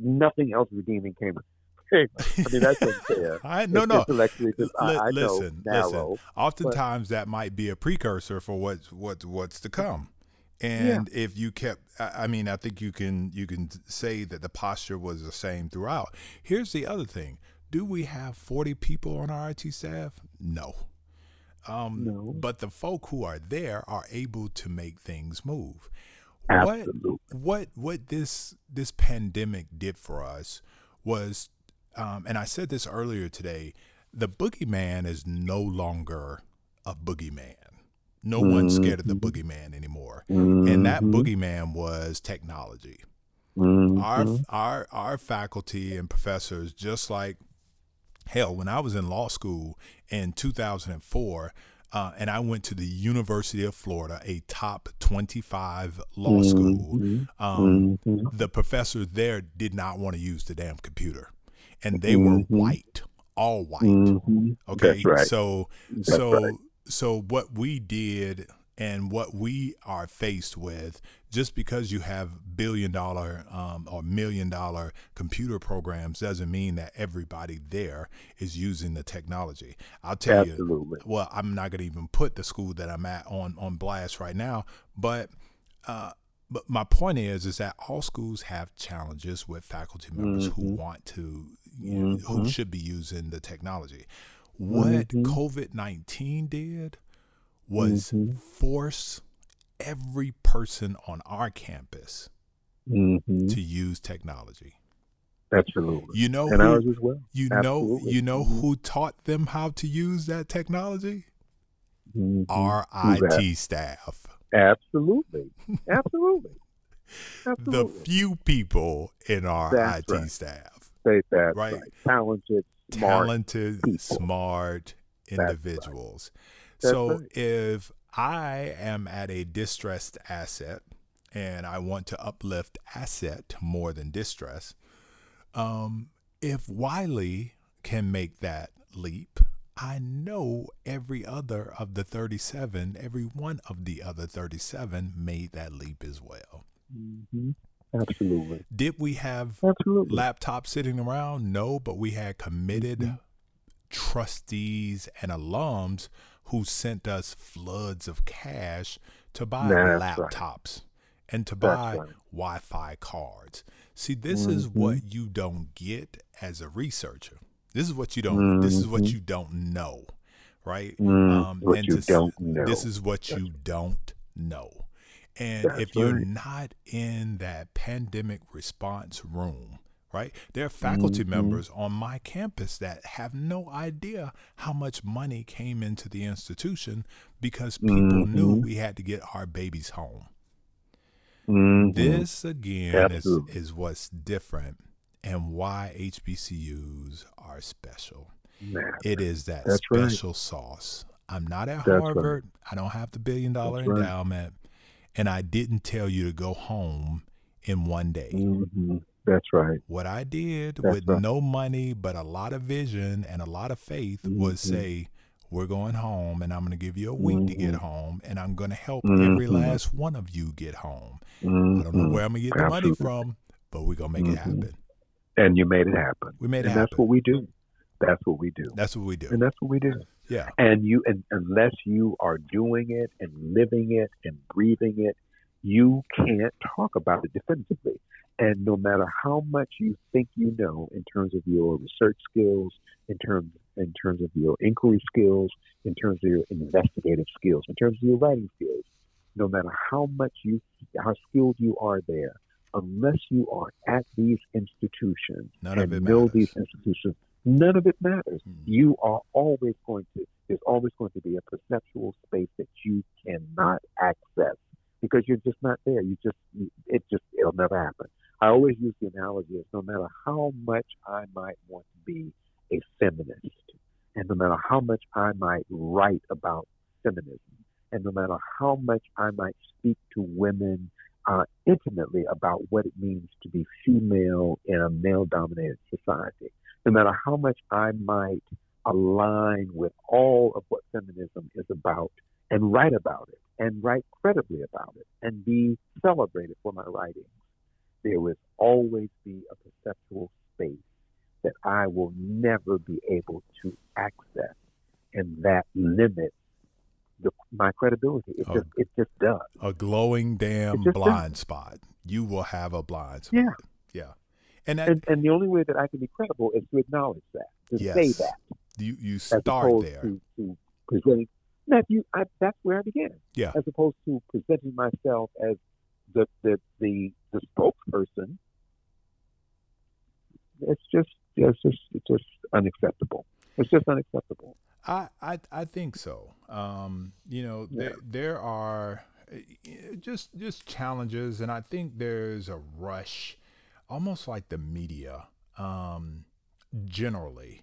nothing else redeeming came. I mean, that's unfair. I, no, no. just, I, Li- I know, listen, narrow. listen. Oftentimes, that might be a precursor for what's what what's to come. Yeah. And if you kept, I I mean, I think you can you can say that the posture was the same throughout. Here's the other thing: Do we have 40 people on our IT staff? No. Um, No. But the folk who are there are able to make things move. Absolutely. What what what this this pandemic did for us was, um, and I said this earlier today, the boogeyman is no longer a boogeyman. No one's scared of the boogeyman anymore. And that Mhm. boogeyman was technology. Mhm. Our our our faculty and professors, just like hell, when I was in law school in 2004, uh, and I went to the University of Florida, a top 25 law school. Mhm. Um, Mhm. the professors there did not want to use the damn computer, and they were Mhm. white, all white. Mhm. Okay, right. so That's so right. so what we did and what we are faced with just because you have billion dollar um, or million dollar computer programs doesn't mean that everybody there is using the technology i'll tell you Absolutely. well i'm not going to even put the school that i'm at on on blast right now but uh but my point is is that all schools have challenges with faculty members who Mhm. want to you know, who Mhm. should be using the technology what Mhm. covid-19 did was Mhm. force every person on our campus Mhm. to use technology Absolutely. you know And who, ours as well. you know you know Mhm. who taught them how to use that technology Mhm. our IT staff. Absolutely. Absolutely. Absolutely. The few people in our That's IT right. staff. Say that right. right. Talented, smart. Talented, people. smart That's right. That's so right. if I am at a distressed asset and I want to uplift asset more than distress. Um, if Wiley can make that leap, I know every other of the 37, every one of the other 37 made that leap as well. Mm-hmm. Absolutely. Did we have Absolutely. laptops sitting around? No, but we had committed mm-hmm. trustees and alums who sent us floods of cash to buy That's laptops right. and to buy right. Wi Fi cards. See, this mm-hmm. is what you don't get as a researcher. This is what you don't. Mm-hmm. This is what Mm-hmm. you don't know, right? um, what you to, don't know. This is what you don't know. And That's if you're right. not in that pandemic response room, right? There are faculty Mm-hmm. members on my campus that have no idea how much money came into the institution because people knew Mm-hmm. we had to get our babies home. Mhm. This again is, is what's different and why HBCUs are special. Man, It is that That's right. special sauce. I'm not at That's right. Harvard. I don't have the billion dollar That's right. endowment. And I didn't tell you to go home in one day. That's right. What I did That's with right. no money but a lot of vision and a lot of faith was Mhm. say, We're going home and I'm going to give you a week to get Mhm. home and I'm going to help every Mhm. last one of you get home. I don't know where I'm going to get the money from, but we're going to make it Mhm. happen. And you made it happen. We made it and that's what we do. That's what we do. That's what we do. and that's what we do. Yeah. And you, and unless you are doing it and living it and breathing it, you can't talk about it definitively. And no matter how much you think you know in terms of your research skills, in terms in terms of your inquiry skills, in terms of your investigative skills, in terms of your writing skills, no matter how much you how skilled you are there, unless you are at these institutions None of and it know matters. these institutions, none of it matters Mm. you are always going to there's always going to be a perceptual space that you cannot access because you're just not there you just it just it'll never happen i always use the analogy of no matter how much i might want to be a feminist and no matter how much i might write about feminism and no matter how much i might speak to women uh, intimately about what it means to be female in a male dominated society no matter how much I might align with all of what feminism is about and write about it and write credibly about it and be celebrated for my writings, there will always be a perceptual space that I will never be able to access, and that limits the, my credibility. It Oh. just it just does. A glowing damn blind spot. You will have a blind spot. Yeah. Yeah. And that And, and the only way that I can be credible is to acknowledge that, to say that. you you start there. to, to presenting. You, I, that's where I began. Yeah. As opposed to presenting myself as the the the, the spokesperson. It's just it's just it's just unacceptable. It's just unacceptable. I, I I think so. Um, you know, Yeah. there there are just just challenges, and I think there's a rush, almost like the media, um, generally,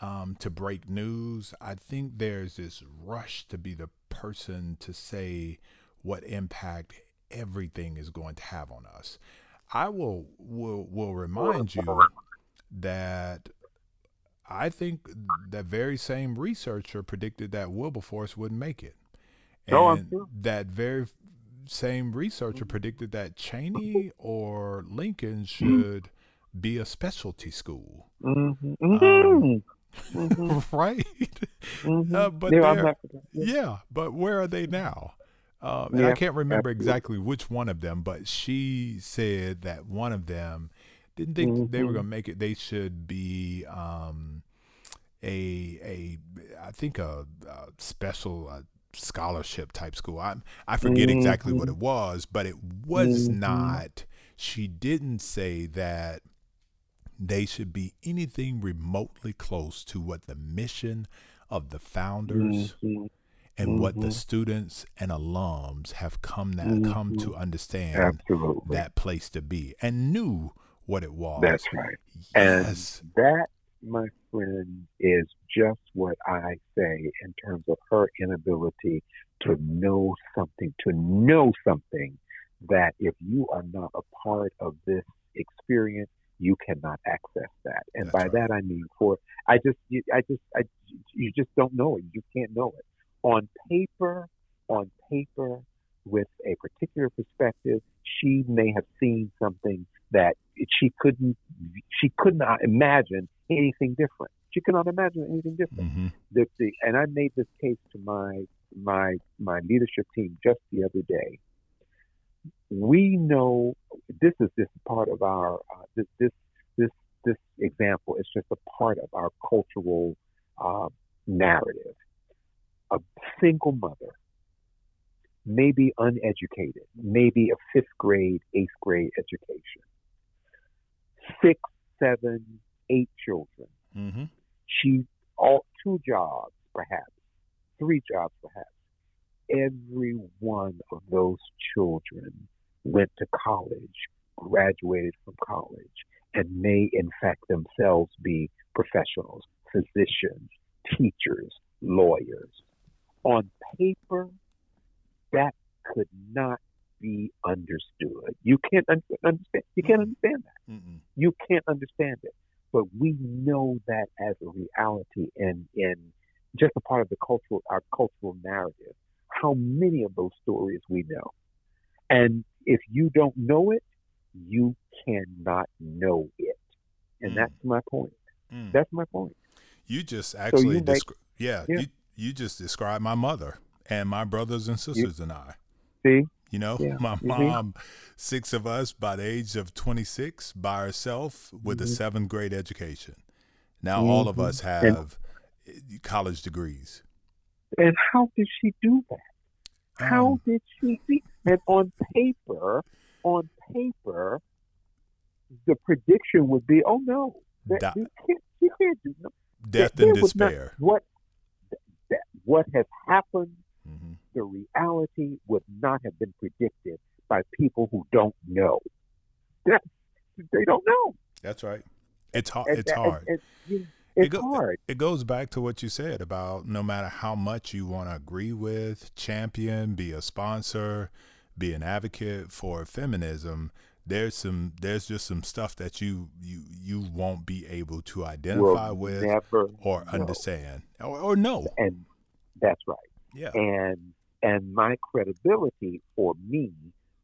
um, to break news. I think there's this rush to be the person to say what impact everything is going to have on us. I will will will remind you that I think that very same researcher predicted that Wilberforce wouldn't make it. And that very same researcher predicted that Cheyney or Lincoln should be a specialty school. Mm-hmm. Um, Mm-hmm. right? Mm-hmm. Uh, but yeah, I'm they're- not, Yeah, but where are they now? Um, and I can't remember exactly which one of them, but she said that one of them didn't think they were Mhm. going to make it. They should be um, a a I think a, a special uh scholarship type school. I I forget exactly what Mhm. it was, but it was Mhm. not. She didn't say that they should be anything remotely close to what the mission of the founders And what the Mhm. students and alums have come that come to understand Absolutely. that place to be and knew what it was. That's right. And that, my friend, is just what I say in terms of her inability to know something, to know something that if you are not a part of this experience, you cannot access that. And That's by right. that I mean for I just you, I just I you just don't know it. You can't know it on paper. On paper, with a particular perspective, she may have seen something that she couldn't she could not imagine anything different. She could not imagine anything different. hmm The, the, and I made this case to my my my leadership team just the other day. We know this is just part of our uh, this this this this example is just a part of our cultural uh, narrative. A single mother, maybe uneducated, maybe a fifth grade, eighth grade education, six, seven, eight children. Hmm she all two jobs perhaps three jobs perhaps. Every one of those children went to college graduated from college and may in fact themselves be professionals physicians teachers lawyers on paper that could not be understood you can't un- understand you can't understand that Mm-mm. you can't understand it. But we know that as a reality and in just a part of the cultural our cultural narrative. How many of those stories we know. And if you don't know it, you cannot know it. And Mm. that's my point. Mm. That's my point. You just actually, you make- descri- yeah, Yeah. You, you just described my mother and my brothers and sisters and I. See? You know, Yeah. my Mhm. mom, six of us by the age of 26 by herself with a Mhm. seventh grade education. Now all of Mhm. us have eh, college degrees. And how did she do that? How Um, did she see? And on paper, on paper, the prediction would be, oh no, that, you can't, you can't do no. death and despair. what what has happened, hmm the reality would not have been predicted by people who don't know. That, they don't know. That's right. It's It's and- hard. you- it's go- hard. It goes back to what you said about no matter how much you want to agree with, champion, be a sponsor, be an advocate for feminism. There's some. There's just some stuff that you you you won't be able to identify Will with or know. understand or, or know. And that's right. Yeah. and and my credibility for me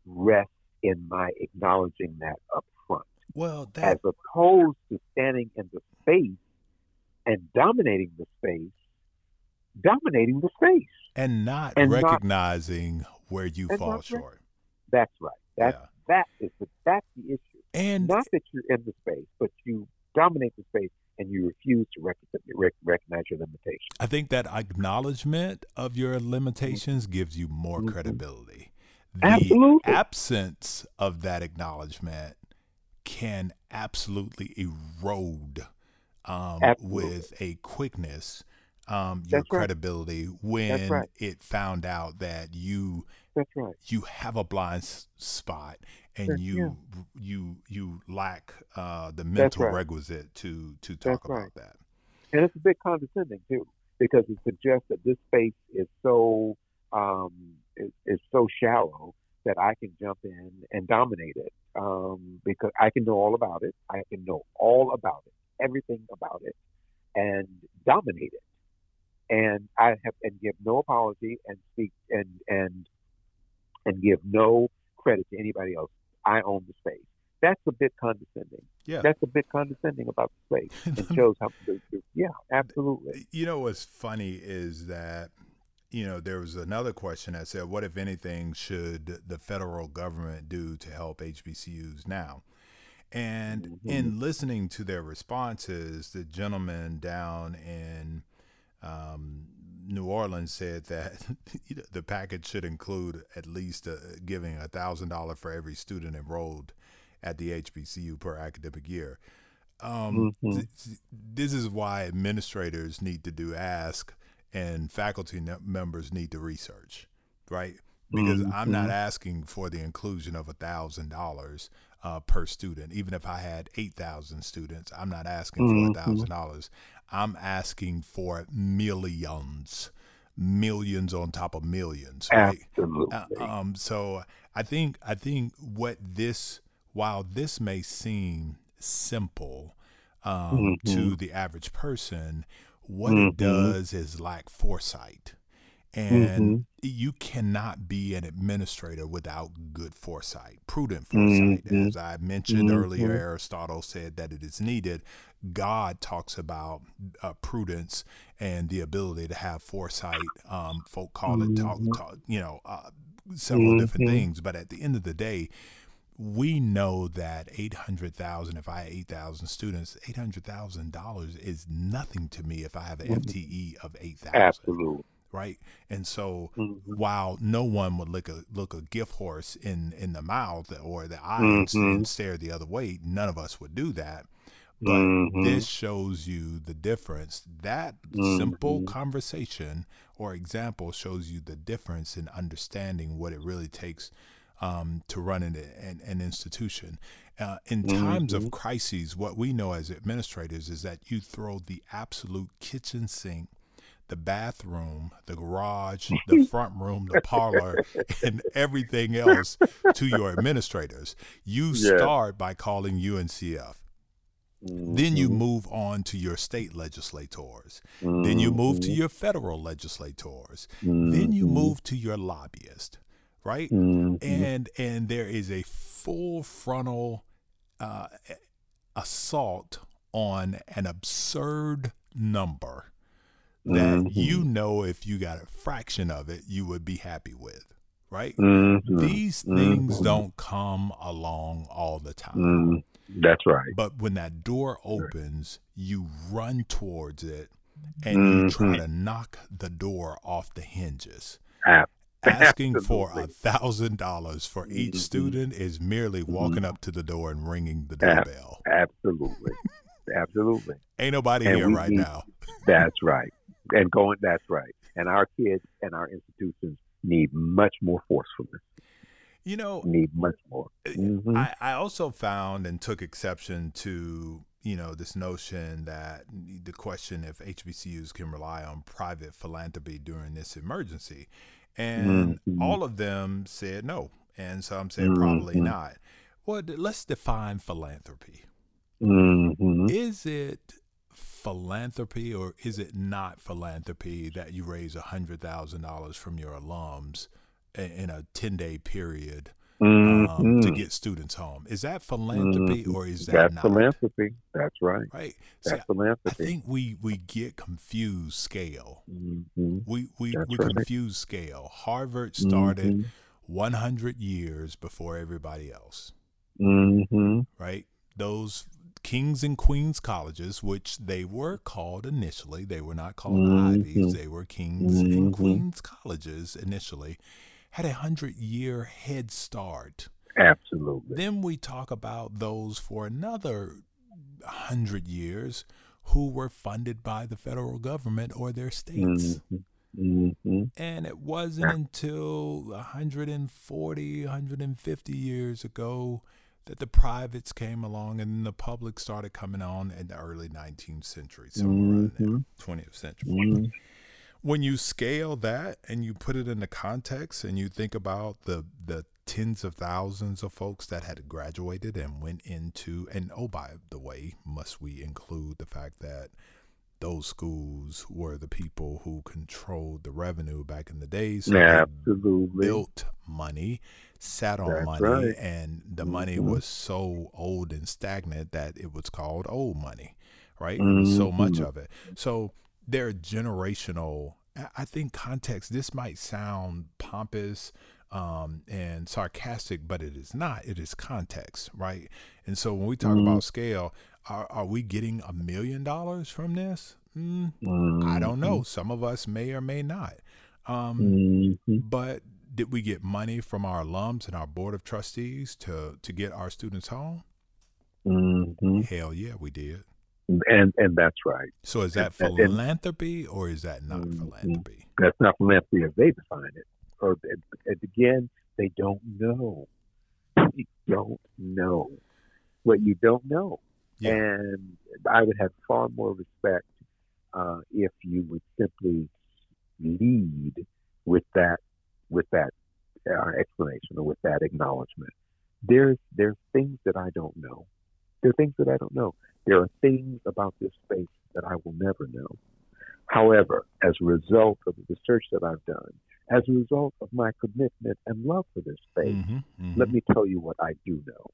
rests in my acknowledging that up front, Well, that... as opposed to standing in the space and dominating the space, dominating the space. and not and not- recognizing where you fall not short. That's right. That's Yeah. that is the that's the issue. And Not that you're in the space, but you dominate the space and you refuse to rec- rec- recognize your limitations. I think that acknowledgement of your limitations gives you more Mhm. credibility. The Absolutely. absence of that acknowledgement can absolutely erode um, Absolutely. with a quickness um, your That's right. credibility when right. it found out that you That's right. you have a blind spot and Sure, you you you lack uh, the mental right. requisite to to talk That's right. about that. and it's a bit condescending too, because it suggests that this space is so um, is, is so shallow that I can jump in and dominate it um, because I can know all about it. I can know all about it, everything about it, and dominate it. And I have and give no apology and speak and and and give no credit to anybody else. I own the space. That's a bit condescending. Yeah. That's a bit condescending about the space. It shows how. Yeah, absolutely. You know what's funny is that you know there was another question that said, "What if anything should the federal government do to help HBCUs now?" And Mhm. in listening to their responses, the gentleman down in um, New Orleans said that the package should include at least uh, giving a thousand dollars for every student enrolled at the HBCU per academic year. Um, Mhm. th- th- this is why administrators need to do ask and faculty ne- members need to research, right? Because I'm not Mhm. asking for the inclusion of a thousand dollars uh, per student. Even if I had eight thousand students, I'm not asking for Mhm. a thousand dollars. I'm asking for millions, millions on top of millions, right? Absolutely. Uh, um, so I think I think what this while this may seem simple um, mm-hmm. to the average person, what mm-hmm. it does is lack foresight. And mm-hmm. you cannot be an administrator without good foresight, prudent foresight. Mm-hmm. As I mentioned earlier, mm-hmm. Aristotle said that it is needed. God talks about uh, prudence and the ability to have foresight. Um, folk call it talk, mm-hmm. talk you know, uh, several different things. But at the end of the day, we know that 800,000 if I have 8,000 students, $800,000 is nothing to me if I have an mm-hmm. FTE of 8,000. Absolutely. Right. And so mm-hmm. while no one would look a look a gift horse in in the mouth or the eyes mm-hmm. and stare the other way, none of us would do that. But mm-hmm. this shows you the difference. That simple mm-hmm. conversation or example shows you the difference in understanding what it really takes um, to run an, an, an institution. Uh, in times mm-hmm. of crises, what we know as administrators is that you throw the absolute kitchen sink, the bathroom, the garage, the front room, the parlor, and everything else to your administrators. You yeah. start by calling UNCF. Mm-hmm. Then you mm-hmm. move on to your state legislators. Mm-hmm. Then you move to mm-hmm. your federal legislators. Then you mm-hmm. move to your lobbyist right? Mm-hmm. And and there is a full frontal uh, assault on an absurd number that mm-hmm. you know if you got a fraction of it, you would be happy with, right? Mm-hmm. These things mm-hmm. don't come along all the time. Mm-hmm. That's right. But when that door opens, you run towards it and you try mm-hmm. to knock the door off the hinges asking for a thousand dollars for each mm-hmm. student is merely walking mm-hmm. up to the door and ringing the doorbell. Absolutely, absolutely. Ain't nobody and here right need, now. that's right, and going. That's right. And our kids and our institutions need much more forcefulness. You know, need much more. Uh, mm-hmm. I, I also found and took exception to you know this notion that the question if HBCUs can rely on private philanthropy during this emergency and mm-hmm. all of them said no. And some said mm-hmm. probably not. Well, let's define philanthropy. Mm-hmm. Is it philanthropy or is it not philanthropy that you raise $100,000 from your alums in a 10 day period mm-hmm. um, to mm-hmm. get students home. Is that philanthropy mm-hmm. or is that That's not? philanthropy. That's right. Right. That's See, philanthropy. I think we, we get confused scale. Mm-hmm. We we, we right. confuse scale. Harvard started mm-hmm. 100 years before everybody else. Mm-hmm. Right. Those kings and queens colleges, which they were called initially, they were not called Ivies. They were kings and queens colleges initially had a hundred year head start. Absolutely. Then we talk about those for another hundred years who were funded by the federal government or their states. Mm-hmm. Mm-hmm. And it wasn't until 140, 150 years ago that the privates came along and the public started coming on in the early 19th century, somewhere mm-hmm. around there, 20th century. Mm-hmm when you scale that and you put it into context and you think about the the tens of thousands of folks that had graduated and went into and oh by the way must we include the fact that those schools were the people who controlled the revenue back in the days so absolutely built money sat on That's money right. and the mm-hmm. money was so old and stagnant that it was called old money right mm-hmm. so much of it so they're generational. I think context, this might sound pompous um, and sarcastic, but it is not. It is context, right? And so when we talk mm-hmm. about scale, are, are we getting a million dollars from this? Mm, mm-hmm. I don't know. Some of us may or may not. Um, mm-hmm. But did we get money from our alums and our board of trustees to to get our students home? Mm-hmm. Hell yeah, we did and and that's right. So is that and, philanthropy and, or is that not mm-hmm. philanthropy? That's not philanthropy as they define it. Or again, they don't know. You don't know what you don't know, yeah. and I would have far more respect uh, if you would simply lead with that with that uh, explanation or with that acknowledgement. There's there's things that I don't know. There are things that I don't know. There are things about this space that I will never know. However, as a result of the research that I've done, as a result of my commitment and love for this space, mm-hmm, mm-hmm. let me tell you what I do know.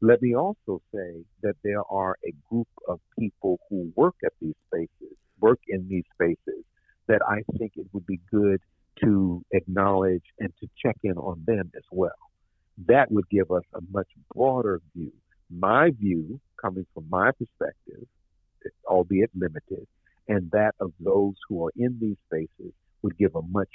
Let me also say that there are a group of people who work at these spaces, work in these spaces, that I think it would be good to acknowledge and to check in on them as well. That would give us a much broader view. My view, coming from my perspective, albeit limited, and that of those who are in these spaces would give a much,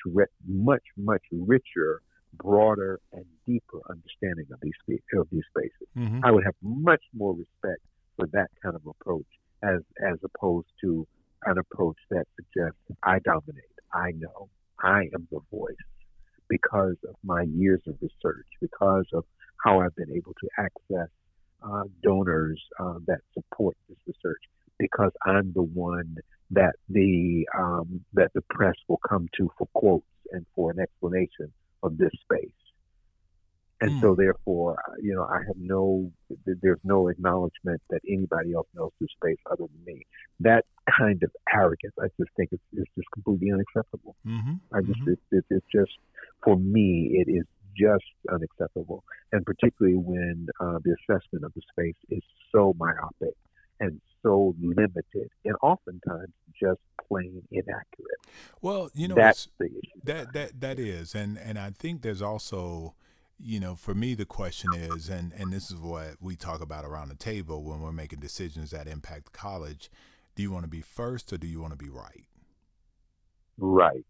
much, much richer, broader, and deeper understanding of these of these spaces. Mm-hmm. I would have much more respect for that kind of approach as as opposed to an approach that suggests I dominate, I know, I am the voice because of my years of research, because of how I've been able to access uh, donors uh, that support this research, because I'm the one that the um, that the press will come to for quotes and for an explanation of this space. And mm. so, therefore, uh, you know, I have no, there's no acknowledgement that anybody else knows this space other than me. That kind of arrogance, I just think it's, it's just completely unacceptable. Mm-hmm. I just, mm-hmm. it, it's just, for me, it is just unacceptable. And particularly when uh, the assessment of the space is so myopic and so limited and oftentimes just plain inaccurate. Well, you know, that's the issue. That that that is, and and I think there's also, you know, for me the question is, and and this is what we talk about around the table when we're making decisions that impact college. Do you want to be first or do you want to be right? Right.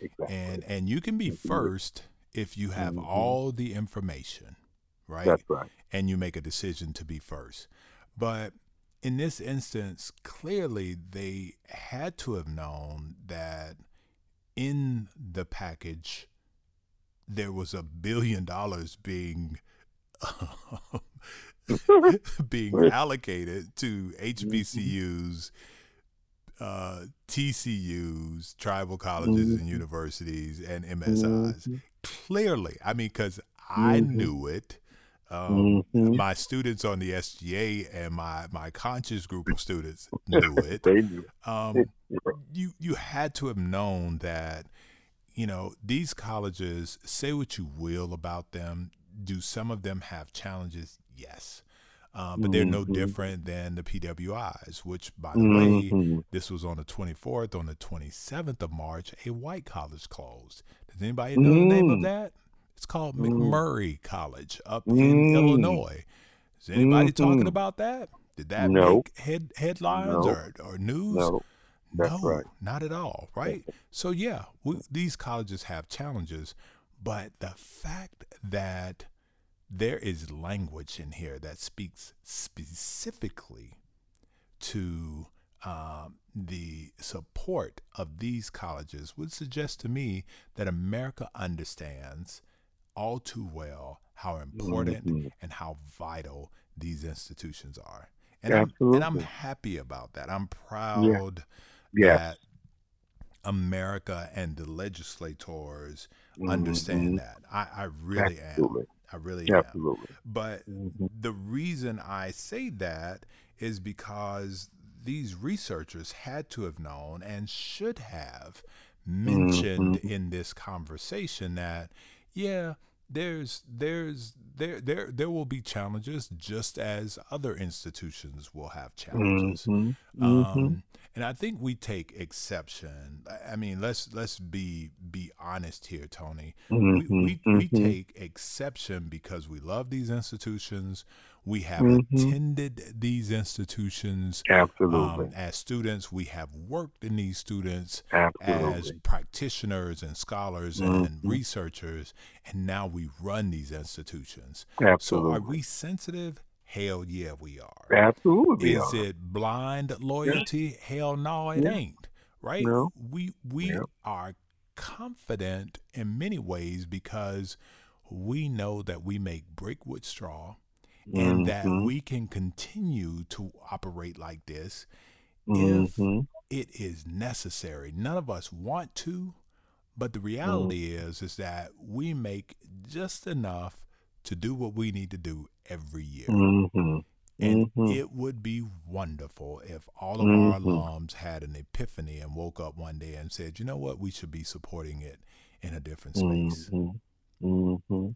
Exactly. And and you can be first if you have mm-hmm. all the information, right? That's right. And you make a decision to be first. But in this instance, clearly they had to have known that in the package there was a billion dollars being being allocated to HBCUs, uh, TCUs, tribal colleges and mm-hmm. universities, and MSIs. Clearly, I mean, because I mm-hmm. knew it. Um, mm-hmm. My students on the SGA and my my conscious group of students knew it. Um, you you had to have known that, you know, these colleges. Say what you will about them. Do some of them have challenges? Yes. Um, but they're no mm-hmm. different than the PWIs, which, by the mm-hmm. way, this was on the 24th. On the 27th of March, a white college closed. Does anybody know the name of mm. that? It's called mm. MacMurray College up mm. in Illinois. Is anybody mm-hmm. talking about that? Did that make head headlines or, or news? No. No, right. not at all, right? So yeah, we, these colleges have challenges, but the fact that there is language in here that speaks specifically to um, the support of these colleges would suggest to me that America understands all too well how important mm-hmm. and how vital these institutions are. And I'm, and I'm happy about that. I'm proud yeah. that America and the legislators mm-hmm. understand that. I, I really Absolutely. am. I really Absolutely. am. But mm-hmm. the reason I say that is because these researchers had to have known and should have mentioned mm-hmm. in this conversation that, yeah, there's there's there there there will be challenges just as other institutions will have challenges mm-hmm. Um, mm-hmm. and i think we take exception i mean let's let's be be honest here tony mm-hmm. we, we, we mm-hmm. take exception because we love these institutions we have mm-hmm. attended these institutions Absolutely. Um, as students. We have worked in these students Absolutely. as practitioners and scholars mm-hmm. and researchers, and now we run these institutions. Absolutely. So, are we sensitive? Hell yeah, we are. Absolutely. Is it blind loyalty? Yeah. Hell no, it yeah. ain't. Right? No. We we yeah. are confident in many ways because we know that we make brick with straw and that mm-hmm. we can continue to operate like this mm-hmm. if it is necessary. None of us want to, But the reality mm-hmm. is, is that we make just enough to do what we need to do every year. Mm-hmm. And mm-hmm. it would be wonderful if all of mm-hmm. our alums had an epiphany and woke up one day and said, you know what, we should be supporting it in a different space. Mm-hmm. Mm-hmm.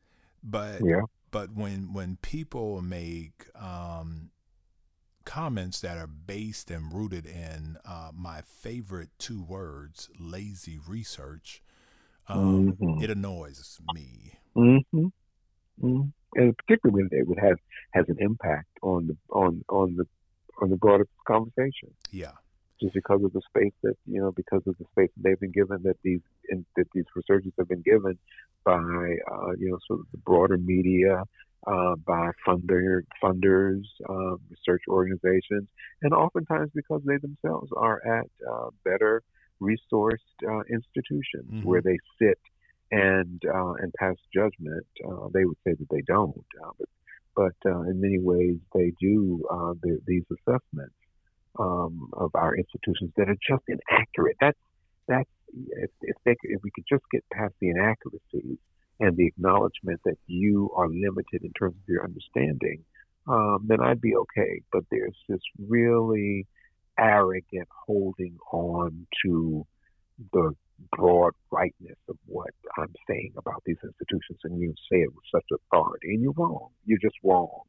But yeah. But when when people make um, comments that are based and rooted in uh, my favorite two words, lazy research, um, mm-hmm. it annoys me. Mm-hmm. Mm-hmm and particularly when it would have has an impact on the on on the on the broader conversation. Yeah. Just because of the space that you know, because of the space that they've been given, that these in, that these researchers have been given by uh, you know sort of the broader media, uh, by funder funders, um, research organizations, and oftentimes because they themselves are at uh, better resourced uh, institutions mm-hmm. where they sit and uh, and pass judgment. Uh, they would say that they don't, uh, but but uh, in many ways they do uh, the, these assessments um, of our institutions that are just inaccurate. That's that's if, if, they, if we could just get past the inaccuracies and the acknowledgement that you are limited in terms of your understanding, um, then I'd be okay. But there's this really arrogant holding on to the broad rightness of what I'm saying about these institutions, and you say it with such authority, and you're wrong. You're just wrong.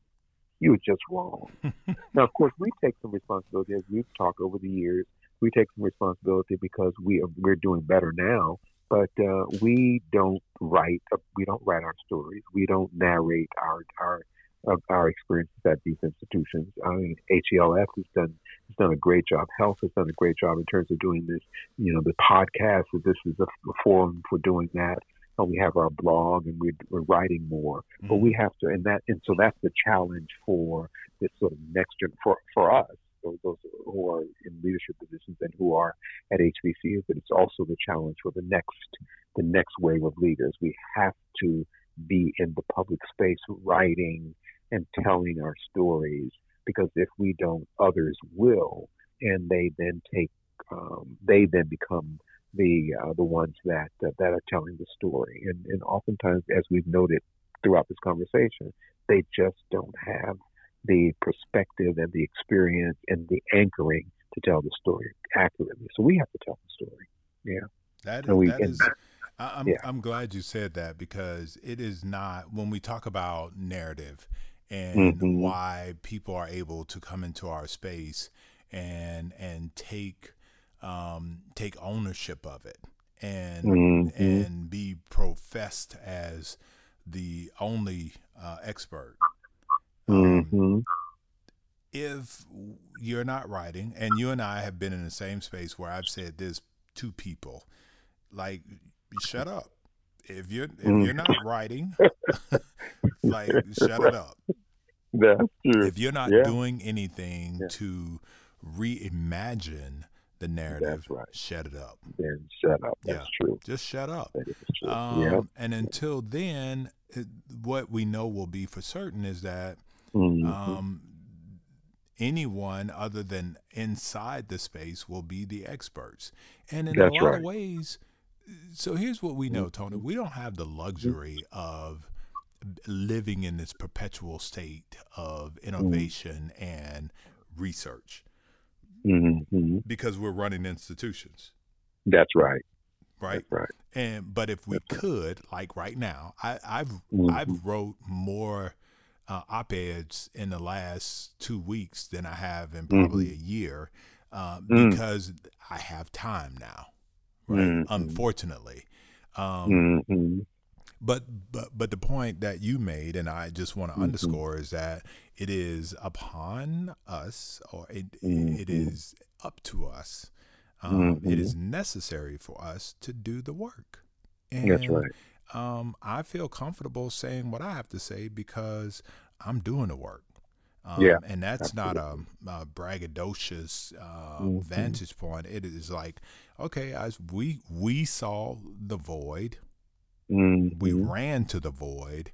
You're just wrong. now, of course, we take some responsibility as we've talked over the years. We take some responsibility because we are, we're doing better now. But uh, we don't write. We don't write our stories. We don't narrate our our of our experiences at these institutions. I mean, HELF has done has done a great job. HELF has done a great job in terms of doing this. You know, the podcast. This is a forum for doing that. And we have our blog, and we're, we're writing more. Mm-hmm. But we have to, and that, and so that's the challenge for this sort of next gen for for us. Those, those who are in leadership positions and who are at HBCUs, but it's also the challenge for the next the next wave of leaders. We have to be in the public space writing and telling our stories because if we don't, others will, and they then take, um, they then become the uh, the ones that uh, that are telling the story. And, and oftentimes, as we've noted throughout this conversation, they just don't have the perspective and the experience and the anchoring to tell the story accurately. So we have to tell the story. Yeah. That is, we, that is I'm, yeah. I'm glad you said that because it is not, when we talk about narrative, and mm-hmm. why people are able to come into our space and and take um, take ownership of it and mm-hmm. and be professed as the only uh, expert. Um, mm-hmm. If you're not writing, and you and I have been in the same space where I've said this to people, like shut up. If you're if mm. you're not writing, like shut it up. That's true. If you're not yeah. doing anything yeah. to reimagine the narrative, right. shut it up. Then shut up. That's yeah. true. Just shut up. Um, yeah. And until then, it, what we know will be for certain is that mm-hmm. um, anyone other than inside the space will be the experts. And in That's a lot right. of ways, so here's what we know, Tony. We don't have the luxury of living in this perpetual state of innovation mm-hmm. and research mm-hmm. because we're running institutions. That's right. Right. That's right. And but if we That's could, right. like right now, I, have mm-hmm. I've wrote more uh, op-eds in the last two weeks than I have in probably mm-hmm. a year uh, mm. because I have time now. Right. Mm-hmm. Unfortunately. Um, mm-hmm. But but but the point that you made, and I just want to mm-hmm. underscore, is that it is upon us, or it mm-hmm. it is up to us. Um, mm-hmm. it is necessary for us to do the work. And, That's right. Um, I feel comfortable saying what I have to say because I'm doing the work. Um, yeah, and that's absolutely. not a, a braggadocious uh, mm-hmm. vantage point. It is like, okay, as we we saw the void, Mm-hmm. We ran to the void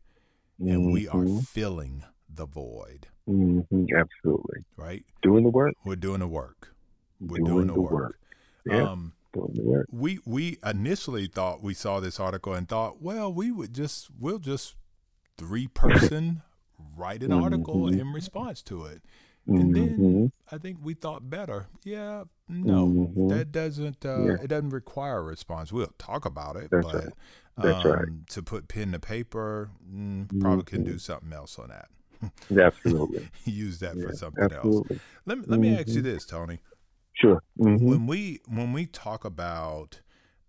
and mm-hmm. we are filling the void. Mm-hmm. Absolutely. Right? Doing the work. We're doing the work. We're doing, doing the, the work. work. Yeah. Um, doing the work. We we initially thought we saw this article and thought, well, we would just we'll just three person write an article Mhm. in response to it. And then Mhm. I think we thought better. Yeah, no, Mhm. that doesn't. Uh, Yeah. It doesn't require a response. We'll talk about it, That's but right. That's um, right. to put pen to paper, mm, probably can Mhm. do something else on that. Absolutely. Use that for Yeah, something else. absolutely. Let me let me ask you Mhm. this, Tony. Sure. Mhm. When we when we talk about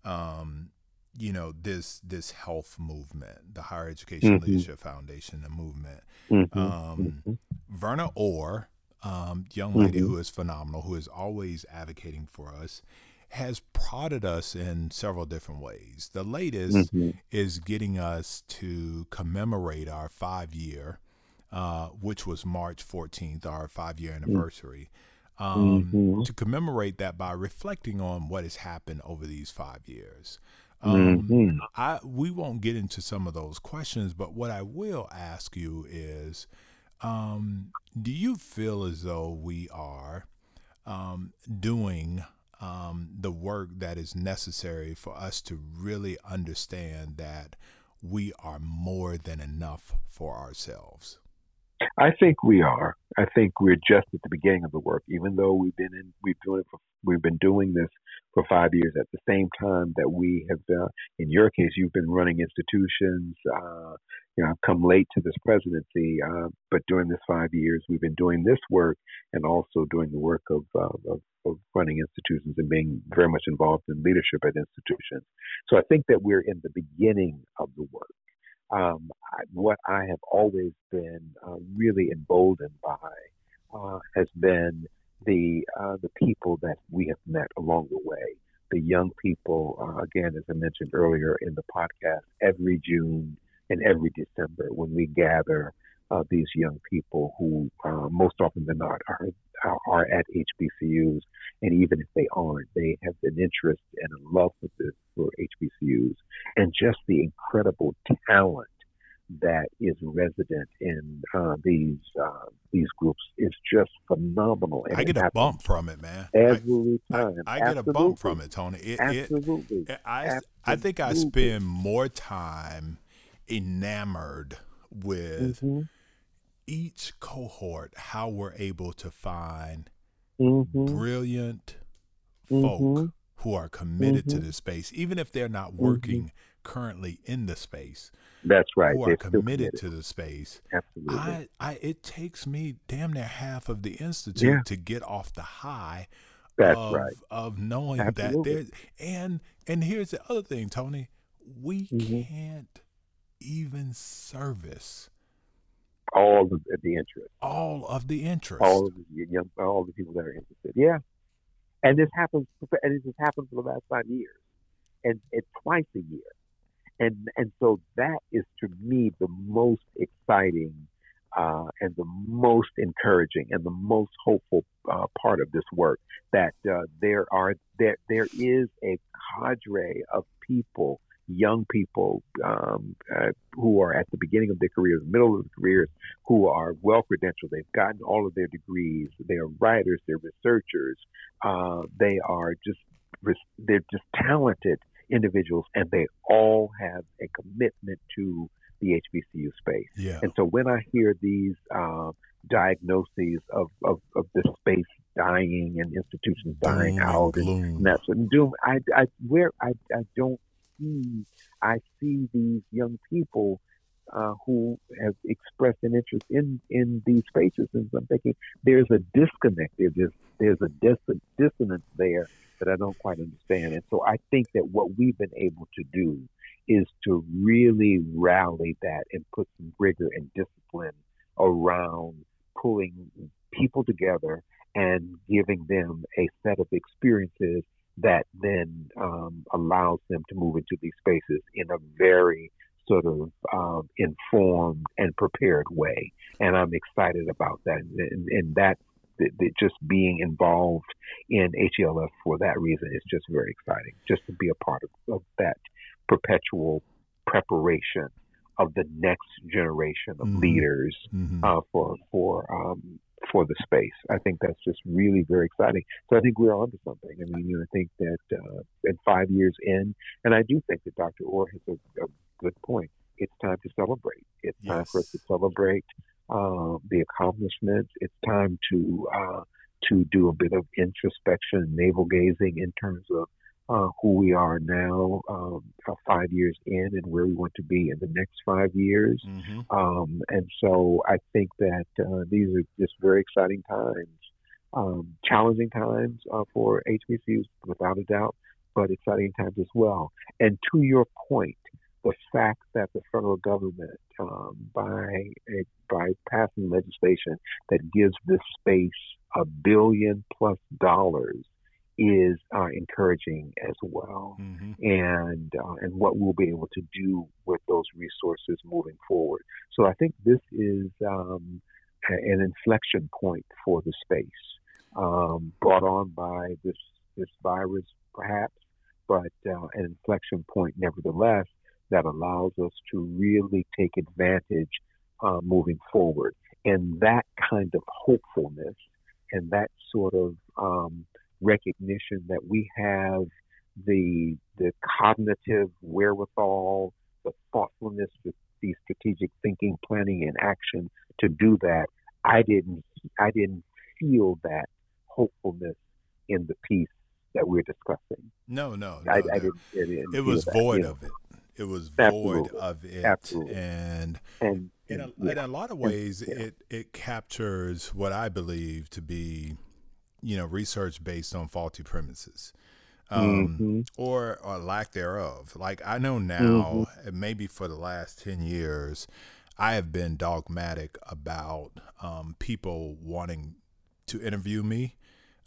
um, you know this this HELF movement, the Higher Education Mhm. Leadership Foundation, the movement. Um. Verna Orr, um, young lady Mhm. who is phenomenal, who is always advocating for us, has prodded us in several different ways. The latest Mhm. is getting us to commemorate our five year, uh, which was March 14th, our five year anniversary. Um, Mhm. To commemorate that by reflecting on what has happened over these five years. Um, Mhm. I we won't get into some of those questions, but what I will ask you is, um, do you feel as though we are um, doing um, the work that is necessary for us to really understand that we are more than enough for ourselves? I think we are. I think we're just at the beginning of the work, even though we've been in, we've doing we've been doing this for five years. At the same time that we have, uh, in your case, you've been running institutions. Uh, you know, I've come late to this presidency, uh, but during this five years, we've been doing this work and also doing the work of, of of running institutions and being very much involved in leadership at institutions. So I think that we're in the beginning of the work um, I, what I have always been uh, really emboldened by uh, has been the uh, the people that we have met along the way. The young people, uh, again, as I mentioned earlier in the podcast, every June and every December when we gather uh, these young people who, uh, most often than not, are are at HBCUs, and even if they aren't, they have an interest and a love for this for HBCUs, and just the incredible talent that is resident in uh, these uh, these groups is just phenomenal. And I get a happens bump from it, man. I, time. I get a bump from it, Tony. It, it, Absolutely. I, I think I spend more time enamored with Mhm. each cohort, how we're able to find Mhm. brilliant folk Mhm. who are committed to Mhm. this space, even if they're not working currently in the space, That's right. who are committed committed. to the space. Absolutely. I, I, it takes me damn near half of the institute Yeah. to get off the high That's of, right. of knowing that there and and here's the other thing, Tony. We Mhm. can't even service All of the, the interest. all of the interest. all of the young, all the people that are interested. Yeah, and this happens, and this has happened for the last five years, and it's twice a year, and and so that is to me the most exciting uh, and the most encouraging and the most hopeful uh, part of this work. That uh, there are there there is a cadre of people. Young people um, uh, who are at the beginning of their careers, middle of their careers, who are well credentialed. They've gotten all of their degrees. They are writers. They're researchers. Uh, they are just they're just talented individuals, and they all have a commitment to the HBCU space. yeah. And so when I hear these uh, diagnoses of, of, of the space dying and institutions dying Doom out and, gloom. and that's what doom. I, I where I, I don't see I see these young people uh, who have expressed an interest in in these spaces, and I'm thinking there's a disconnect. There's there's a dis- dissonance there that I don't quite understand. And so I think that what we've been able to do is to really rally that and put some rigor and discipline around pulling people together and giving them a set of experiences that then um, allows them to move into these spaces in a very sort of um, informed and prepared way. And I'm excited about that. And, and that, th- th- just being involved in HELF for that reason is just very exciting, just to be a part of, of that perpetual preparation of the next generation of Mhm. leaders Mhm. uh, for for um, for the space. I think that's just really very exciting. So I think we're onto something. I mean, you know, I think that uh, in five years in, and I do think that Dr. Orr has a, a good point. It's time to celebrate. It's yes. time for us to celebrate uh, the accomplishments. It's time to uh, to do a bit of introspection, navel gazing in terms of uh, who we are now, um, five years in, and where we want to be in the next five years. Mm-hmm. Um, and so I think that uh, these are just very exciting times, um, challenging times uh, for HBCUs, without a doubt, but exciting times as well. And to your point, the fact that the federal government, um, by by passing legislation that gives this space a billion plus dollars is uh, encouraging as well, mm-hmm. and uh, and what we'll be able to do with those resources moving forward. So I think this is um, an inflection point for the space, um, brought on by this this virus, perhaps, but uh, an inflection point nevertheless that allows us to really take advantage uh, moving forward. And that kind of hopefulness and that sort of um, recognition that we have the the cognitive wherewithal, the thoughtfulness, the, the strategic thinking, planning, and action to do that. I didn't I didn't feel that hopefulness in the piece that we're discussing. No, no, no I, I didn't, I didn't it was void of it. It was Absolutely. void of it, Absolutely. and and in a, yeah. in a lot of ways, yeah. it it captures what I believe to be you know, research based on faulty premises. Um, mm-hmm. or, or lack thereof. Like I know now, mm-hmm. maybe for the last 10 years, I have been dogmatic about um, people wanting to interview me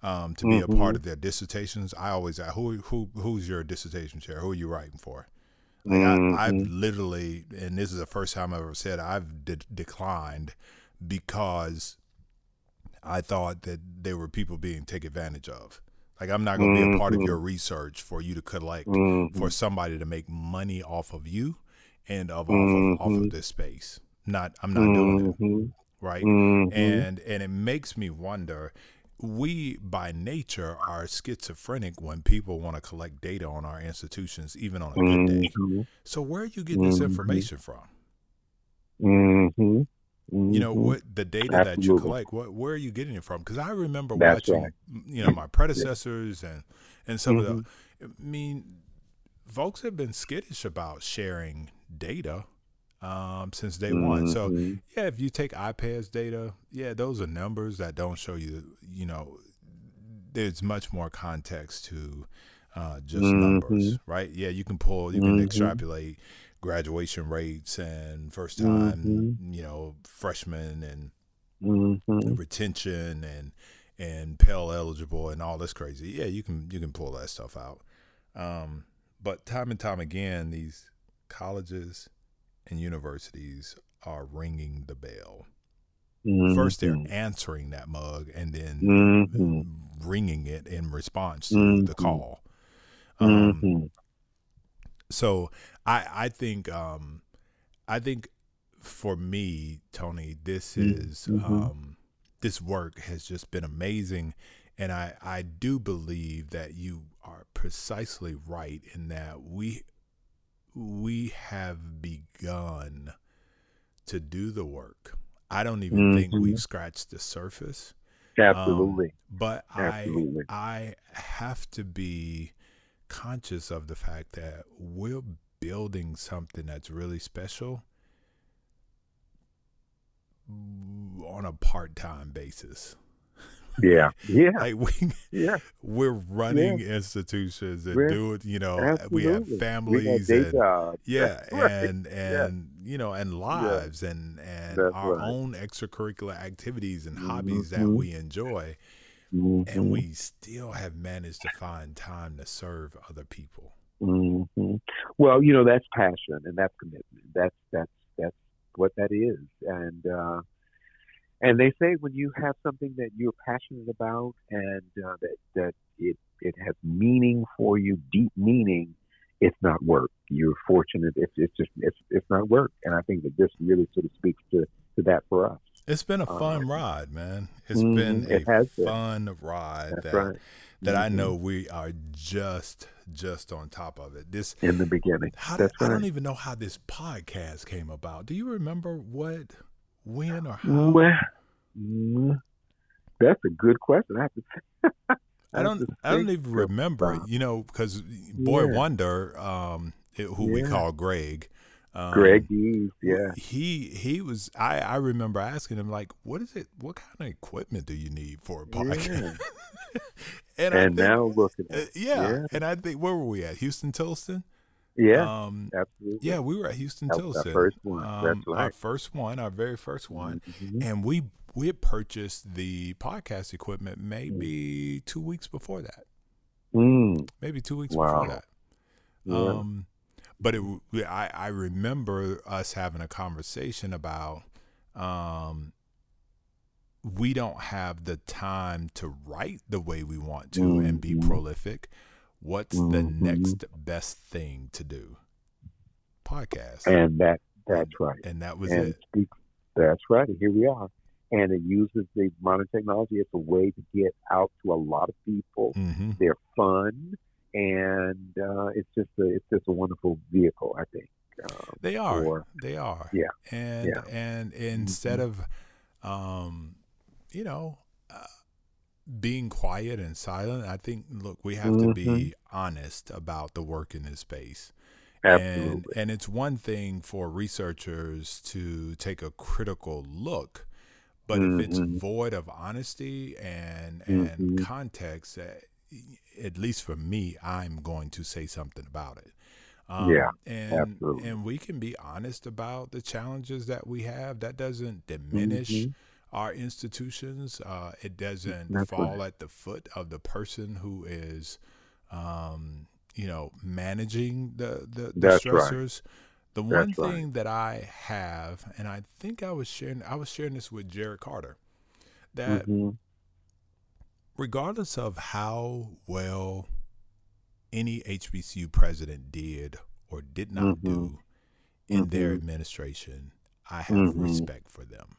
um, to be mm-hmm. a part mm-hmm. of their dissertations. I always ask, who, who, who's your dissertation chair? Who are you writing for? Like I, have mm-hmm. literally, and this is the first time I've ever said I've de- declined because I thought that there were people being taken advantage of. Like I'm not going to mm-hmm. be a part of your mm-hmm. research for you to collect mm-hmm. for somebody to make money off of you and of, mm-hmm. off, of off of mm-hmm. this space. Not I'm not doing it. Mm-hmm. Right? And and it makes me wonder we by nature are schizophrenic when people want to collect data on our institutions even on a good day. So where are you getting this information from? Mm-hmm. You know what the data Absolutely. that you collect. What where are you getting it from? Because I remember That's watching, right. you know, my predecessors yeah. and and some mm-hmm. of the. I mean, folks have been skittish about sharing data um, since day mm-hmm. one. So mm-hmm. yeah, if you take IPEDS data, yeah, those are numbers that don't show you. You know, there's much more context to uh, just numbers, mm-hmm. right? Yeah, you can pull, you can mm-hmm. extrapolate graduation rates and first time, mm-hmm. you know, freshmen and mm-hmm. retention and and Pell eligible and all this crazy. Yeah, you can you can pull that stuff out. Um, but time and time again, these colleges and universities are ringing the bell. Mm-hmm. First, they're answering that mug and then mm-hmm. ringing it in response to the mm-hmm. call. Um, mm-hmm. so I I think um, I think for me, Tony, this mm, is mm-hmm. um, this work has just been amazing, and I I do believe that you are precisely right in that we we have begun to do the work. I don't even mm-hmm. think we've scratched the surface. Absolutely. Um, but Absolutely. I I have to be conscious of the fact that we're building something that's really special on a part-time basis. Yeah, yeah. like we, yeah, we're running yeah. institutions and we're, doing, you know, absolutely. we have families, we and, yeah, right. and and yeah. you know, and lives, yeah. and and That's our right. own extracurricular activities and mm-hmm. hobbies that we enjoy, mm-hmm. and we still have managed to find time to serve other people. Mm-hmm. Well, you know that's passion and that's commitment. That's that's that's what that is. And uh, and they say when you have something that you're passionate about and uh, that that it it has meaning for you, deep meaning, it's not work. You're fortunate. It's it's just it's it's not work. And I think that this really sort of speaks to to that for us. It's been a fun uh, ride, man. It's mm, been it a fun been. ride That's that right. that mm-hmm. I know we are just just on top of it. This in the beginning. How, That's I right. don't even know how this podcast came about. Do you remember what, when, or how? Well, mm, that's a good question. I have to. I, I don't. I don't even remember. You know, because Boy yeah. Wonder, um, it, who yeah. we call Greg. Um, Greg Eves, yeah. He he was. I I remember asking him like, "What is it? What kind of equipment do you need for a podcast?" Yeah. and, and think, now look at uh, yeah, yeah, And I think where were we at? Huston-Tillotson. Yeah, um, absolutely. Yeah, we were at Houston that Tilston. Our first one. Um, That's right. Our first one, our very first one, mm-hmm. and we we had purchased the podcast equipment maybe mm. two weeks before that. Mm. Maybe two weeks wow. before that. Yeah. Um, but it, I, I remember us having a conversation about um, we don't have the time to write the way we want to mm-hmm. and be prolific. What's mm-hmm. the next best thing to do? Podcast. And that that's right. And that was and it. That's right. Here we are. And it uses the modern technology as a way to get out to a lot of people. Mm-hmm. They're fun and uh, it's just a it's just a wonderful vehicle. I think um, they are. For, they are. Yeah. And yeah. and instead mm-hmm. of, um, you know, uh, being quiet and silent, I think look, we have mm-hmm. to be honest about the work in this space. Absolutely. And, and it's one thing for researchers to take a critical look, but mm-hmm. if it's void of honesty and and Mm-hmm. context, uh, at least for me, I'm going to say something about it. Um, yeah, and absolutely. and we can be honest about the challenges that we have. That doesn't diminish mm-hmm. Our institutions. Uh, it doesn't That's fall right. at the foot of the person who is, um, you know, managing the the, the stressors. Right. The one That's thing right. that I have, and I think I was sharing, I was sharing this with Jared Carter, that mm-hmm. regardless of how well any HBCU president did or did not mm-hmm. do in mm-hmm. their administration, I have mm-hmm. respect for them.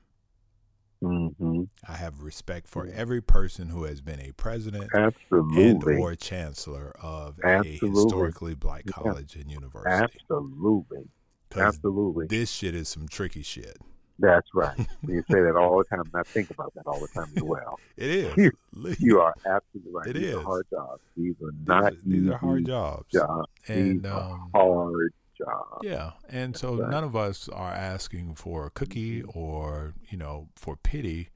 Mm-hmm. I have respect for every person who has been a president Absolutely. and or chancellor of Absolutely. a historically black college yeah. and university. Absolutely. Absolutely. This shit is some tricky shit. That's right. you say that all the time, and I think about that all the time as well. it is. You, are absolutely right. It these is. are hard jobs. These are not. These, these are hard jobs. jobs. And these um, hard jobs. Yeah, and so right. none of us are asking for a cookie or you know for pity.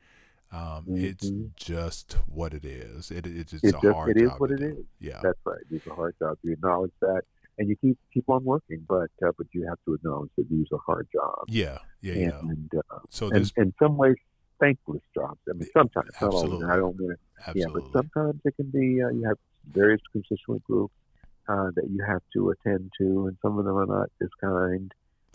Um, mm-hmm. It's just what it is. It, it's, it's, it's a just, hard It is job what to it do. is. Yeah, that's right. These are hard jobs. You acknowledge that, and you keep keep on working, but uh, but you have to acknowledge that these are hard jobs. Yeah, yeah, yeah. And uh, so and, in some ways, thankless jobs. I mean, sometimes Absolutely. not always. I don't mean it. absolutely. Yeah, but sometimes it can be. Uh, you have various constituent groups uh, that you have to attend to, and some of them are not as kind.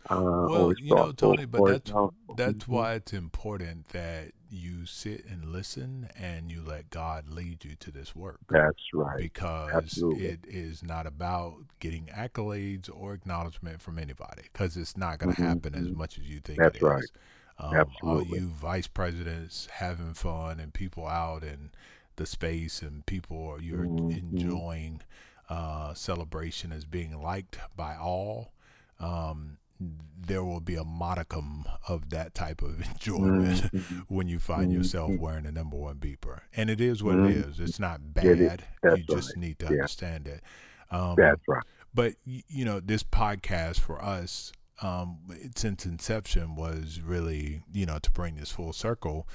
Uh, well, you know, Tony, but that's that's Mhm. why it's important that you sit and listen and you let God lead you to this work. That's right. because Absolutely. it is not about getting accolades or acknowledgement from anybody because it's not going to Mhm, happen as mhm. much as you think That's it is. right. Um, all you vice presidents having fun and people out in the space and people you're Mhm. enjoying uh, celebration as being liked by all. Um, there will be a modicum of that type of enjoyment Mhm. when you find Mhm. yourself wearing a number one beeper. And it is what it is. It's not bad. You just right. need to Yeah. understand it. Um, That's right. but you know, this podcast for us, um, since inception, was really you know to bring this full circle.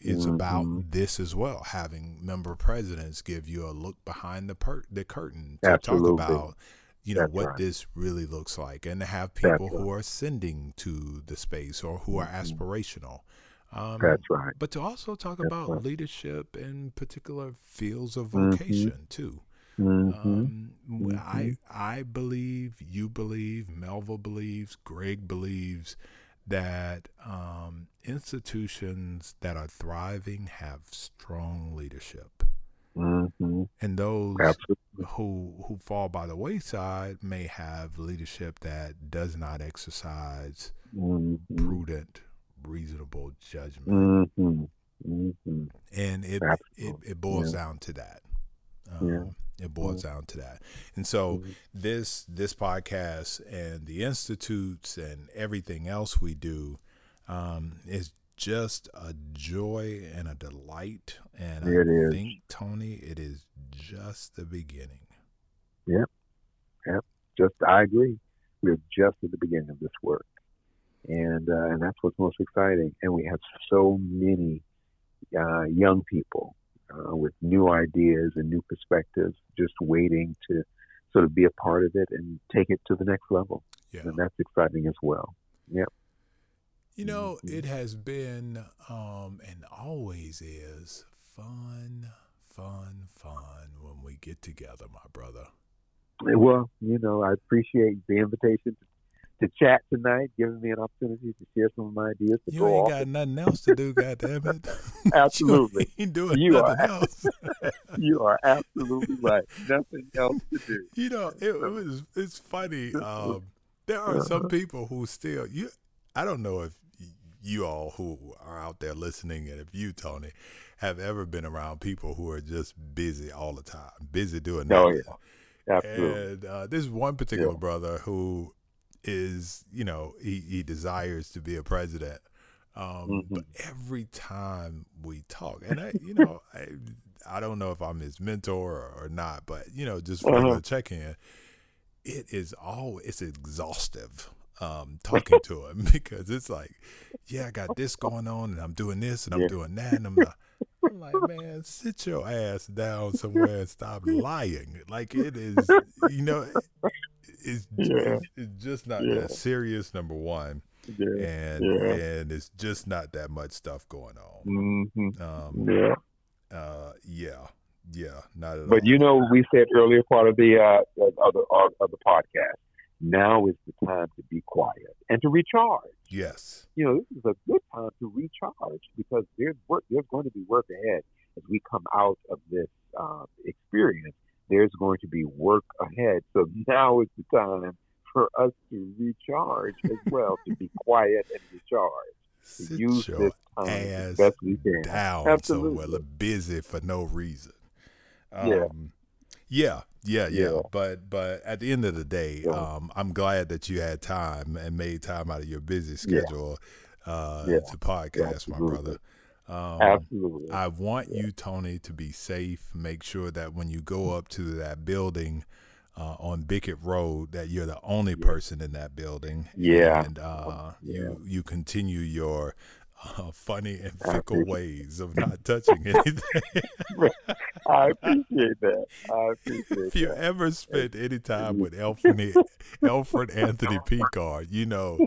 Is about Mhm. this as well. Having member presidents give you a look behind the per- the curtain to Absolutely. talk about, you know, That's what right. this really looks like, and to have That's people who right. are sending to the space or who are Mhm. aspirational. Um, That's right. but to also talk That's about right. leadership in particular fields of Mhm. vocation too. Mhm. Um, I Mhm. I believe, you believe, Melva believes, Greg believes that um, institutions that are thriving have strong leadership, Mhm. and those Absolutely. who who fall by the wayside may have leadership that does not exercise Mhm. prudent, reasonable judgment. Mm-hmm. Mm-hmm. And it, it, it boils yeah. down to that. Um, yeah. It boils mm-hmm. down to that. And so mm-hmm. this this podcast and the institutes and everything else we do um, is just a joy and a delight. And it I is. think Tony, it is just the beginning. Yep. Yep. Just I agree. We're just at the beginning of this work. And uh, and that's what's most exciting. And we have so many uh, young people uh, with new ideas and new perspectives, just waiting to sort of be a part of it and take it to the next level. Yeah. And that's exciting as well. Yep. You know, mm-hmm. it has been um, and always is fun, fun, fun when we get together, my brother. Well, you know, I appreciate the invitation to to chat tonight, giving me an opportunity to share some of my ideas. To you ain't got nothing else to do, goddamn it. absolutely. you ain't doing you nothing are, else. you are absolutely right. Nothing else to do. You know, it, it was it's funny. Um, there are some uh-huh. people who still you. I don't know if you all who are out there listening, and if you, Tony, have ever been around people who are just busy all the time, busy doing oh, nothing. Yeah. Absolutely. And uh, this one particular yeah. brother who is you know he, he desires to be a president um, mm-hmm. but every time we talk and i you know I, I don't know if i'm his mentor or, or not but you know just for uh-huh. check-in it is all it's exhaustive um, talking to him because it's like yeah i got this going on and i'm doing this and i'm yeah. doing that and i'm not I'm like, man, sit your ass down somewhere and stop lying. Like it is, you know, it's, yeah. it's just not yeah. that serious. Number one, and and it's just not that much stuff going on. Mm-hmm. Um, yeah, uh, yeah, yeah, not at but all. But you know, we said earlier part of the uh, of the of the podcast. Now is the time to be quiet and to recharge. Yes. You know, this is a good time to recharge because there's work. There's going to be work ahead as we come out of this uh, experience there's going to be work ahead. So now is the time for us to recharge as well, to be quiet and recharge. To Sit use your this time ass best we can. down Absolutely. somewhere, busy for no reason. Um, yeah. Yeah, yeah, yeah, yeah, But but at the end of the day, yeah. um, I'm glad that you had time and made time out of your busy schedule yeah. Uh, to podcast, my brother. Um, Absolutely. I want you, Tony, to be safe. Make sure that when you go up to that building uh, on Bickett Road, that you're the only person in that building. Yeah. And uh, you you continue your uh, funny and fickle ways of not touching anything. I appreciate that. I appreciate If you that. ever spent any time with Elfred, Elfred Anthony Pinkard, you know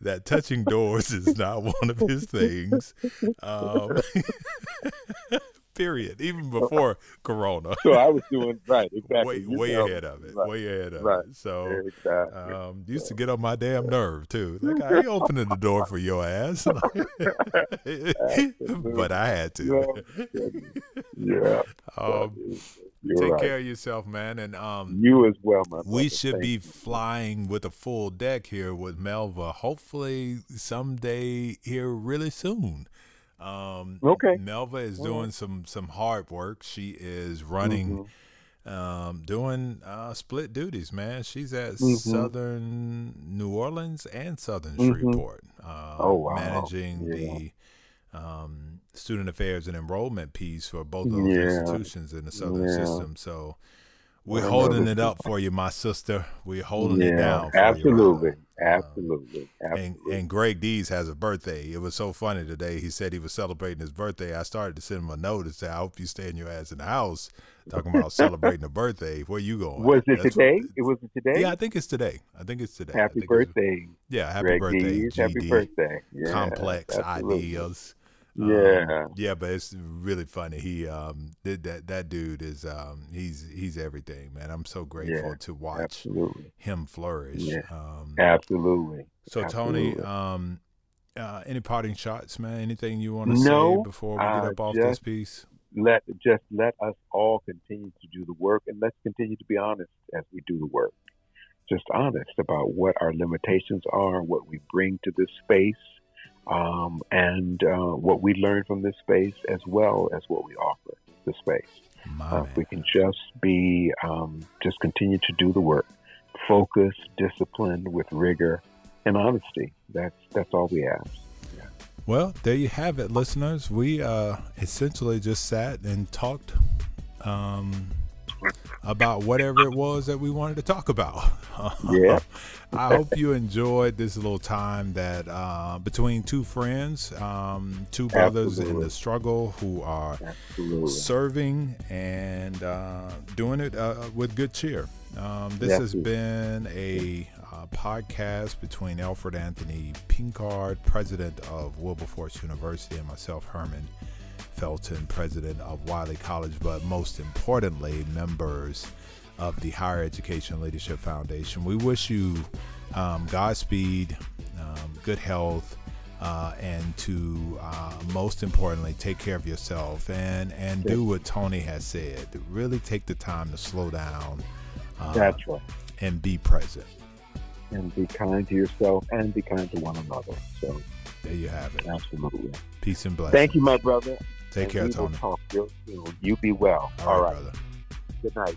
that touching doors is not one of his things. Um, period. Even before Corona. So I was doing right, exactly. Way, way ahead of it. Right. Way ahead of right. it. So exactly. um, used to get on my damn nerve too. Like I ain't opening the door for your ass. but I had to. Yeah. Um, take right. care of yourself, man, and um, you as well, my We should Thank be you. flying with a full deck here with Melva. Hopefully, someday here really soon. Um, okay. Melva is doing some some hard work. She is running, mm-hmm. um, doing uh, split duties. Man, she's at mm-hmm. Southern New Orleans and Southern mm-hmm. Shreveport. Uh, oh wow! Managing yeah. the um, student affairs and enrollment piece for both of those yeah. institutions in the Southern yeah. system. So we're holding it up for you, my sister. We're holding yeah, it down. absolutely, you, uh, absolutely, absolutely. And, and Greg Dees has a birthday. It was so funny today. He said he was celebrating his birthday. I started to send him a note and say, "I hope you stay in your ass in the house." Talking about celebrating a birthday. Where you going? Was it That's today? What, it was today. Yeah, I think it's today. I think it's today. Happy birthday! Yeah, happy Greg birthday. Dees, happy birthday! Yeah, complex absolutely. ideas. Yeah, um, yeah, but it's really funny. He um did that. That dude is um he's he's everything, man. I'm so grateful yeah, to watch absolutely. him flourish. Yeah, um, absolutely. So absolutely. Tony, um, uh, any parting shots, man? Anything you want to no, say before we get up uh, off just, this piece? Let just let us all continue to do the work, and let's continue to be honest as we do the work. Just honest about what our limitations are, what we bring to this space um, and uh, what we learn from this space as well as what we offer the space. Uh, if we can just be, um, just continue to do the work, focus, discipline with rigor and honesty. That's that's all we ask. Well, there you have it, listeners. We uh, essentially just sat and talked um, about whatever it was that we wanted to talk about. Yeah. I hope you enjoyed this little time that uh, between two friends, um, two brothers Absolutely. in the struggle who are Absolutely. serving and uh, doing it uh, with good cheer. Um, this has been a uh, podcast between Elfred Anthony Pinkard, president of Wilberforce University, and myself, Herman Felton, president of Wiley College, but most importantly, members of the Higher Education Leadership Foundation. We wish you um, Godspeed, um, good health, uh, and to uh, most importantly, take care of yourself and and do what Tony has said. Really take the time to slow down. Uh, That's right. And be present. And be kind to yourself and be kind to one another. So there you have it. Absolutely. Peace and blessings. Thank you, my brother. Take care, Tony. Talk real soon. You be well. All, All right, right. Good night.